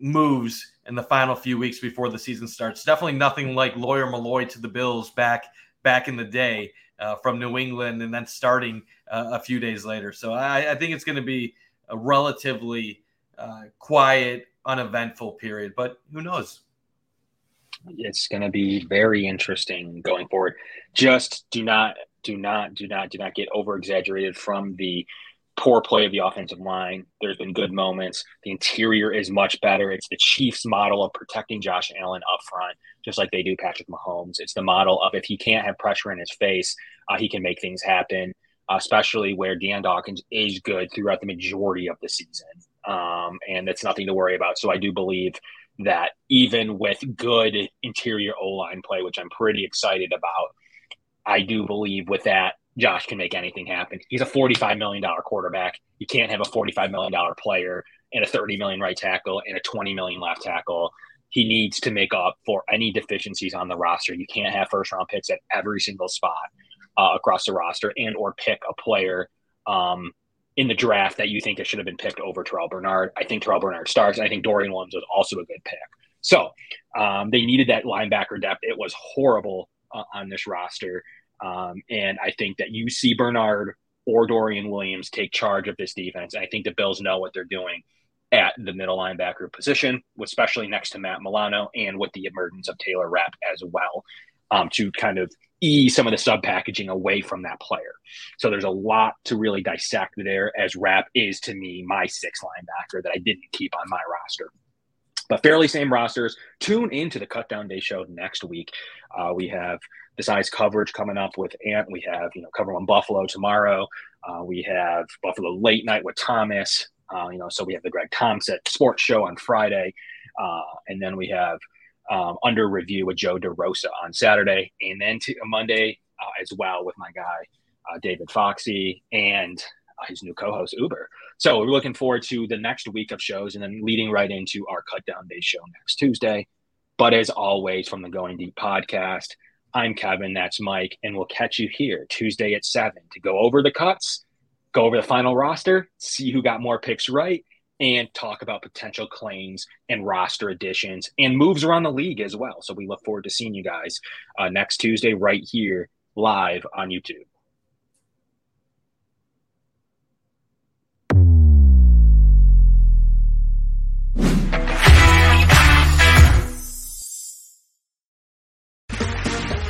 moves in the final few weeks before the season starts. Definitely nothing like Lawyer Milloy to the Bills back back in the day uh, from New England, and then starting uh, a few days later. So I, I think it's going to be a relatively uh, quiet, uneventful period. But who knows? It's going to be very interesting going forward. Just do not, do not, do not, do not get over exaggerated from the poor play of the offensive line. There's been good moments. The interior is much better. It's the Chiefs' model of protecting Josh Allen up front, just like they do Patrick Mahomes. It's the model of if he can't have pressure in his face, uh, he can make things happen, especially where Dion Dawkins is good throughout the majority of the season. Um, and that's nothing to worry about. So I do believe that even with good interior O line play, which I'm pretty excited about, I do believe with that Josh can make anything happen. He's a $45 million quarterback. You can't have a $45 million player and a 30 million right tackle and a 20 million left tackle. He needs to make up for any deficiencies on the roster. You can't have first round picks at every single spot uh, across the roster and or pick a player um, in the draft that you think it should have been picked over Terrel Bernard. I think Terrel Bernard starts, and I think Dorian Williams was also a good pick. So um, they needed that linebacker depth. It was horrible uh, on this roster. Um, and I think that you see Bernard or Dorian Williams take charge of this defense. And I think the Bills know what they're doing at the middle linebacker position, especially next to Matt Milano and with the emergence of Taylor Rapp as well, um, to kind of ease some of the sub packaging away from that player. So there's a lot to really dissect there, as Rapp is to me my sixth linebacker that I didn't keep on my roster. But fairly same rosters. Tune into the Cut Down Day show next week. Uh, we have size coverage coming up with Ant. We have, you know, cover on Buffalo tomorrow. Uh, we have Buffalo late night with Thomas. Uh, you know, so we have the Greg Thompson sports show on Friday. Uh, and then we have um, under review with Joe DeRosa on Saturday. And then to Monday uh, as well with my guy, uh, David Foxy, and uh, his new co host, Uber. So we're looking forward to the next week of shows and then leading right into our cut down day show next Tuesday. But as always, from the Going Deep podcast, I'm Kevin, that's Mike, and we'll catch you here Tuesday at 7 to go over the cuts, go over the final roster, see who got more picks right, and talk about potential claims and roster additions and moves around the league as well. So we look forward to seeing you guys uh, next Tuesday right here live on YouTube.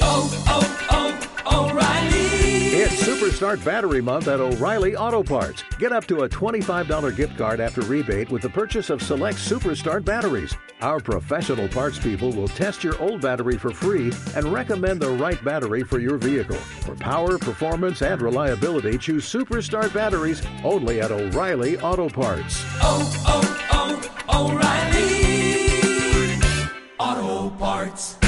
Oh, oh, oh. O'Reilly. It's Superstart Battery Month at O'Reilly Auto Parts. Get up to a $25 gift card after rebate with the purchase of select Superstart batteries. Our professional parts people will test your old battery for free and recommend the right battery for your vehicle. For power, performance, and reliability, choose Superstart batteries only at O'Reilly Auto Parts. Oh, oh, oh, O'Reilly Auto Parts.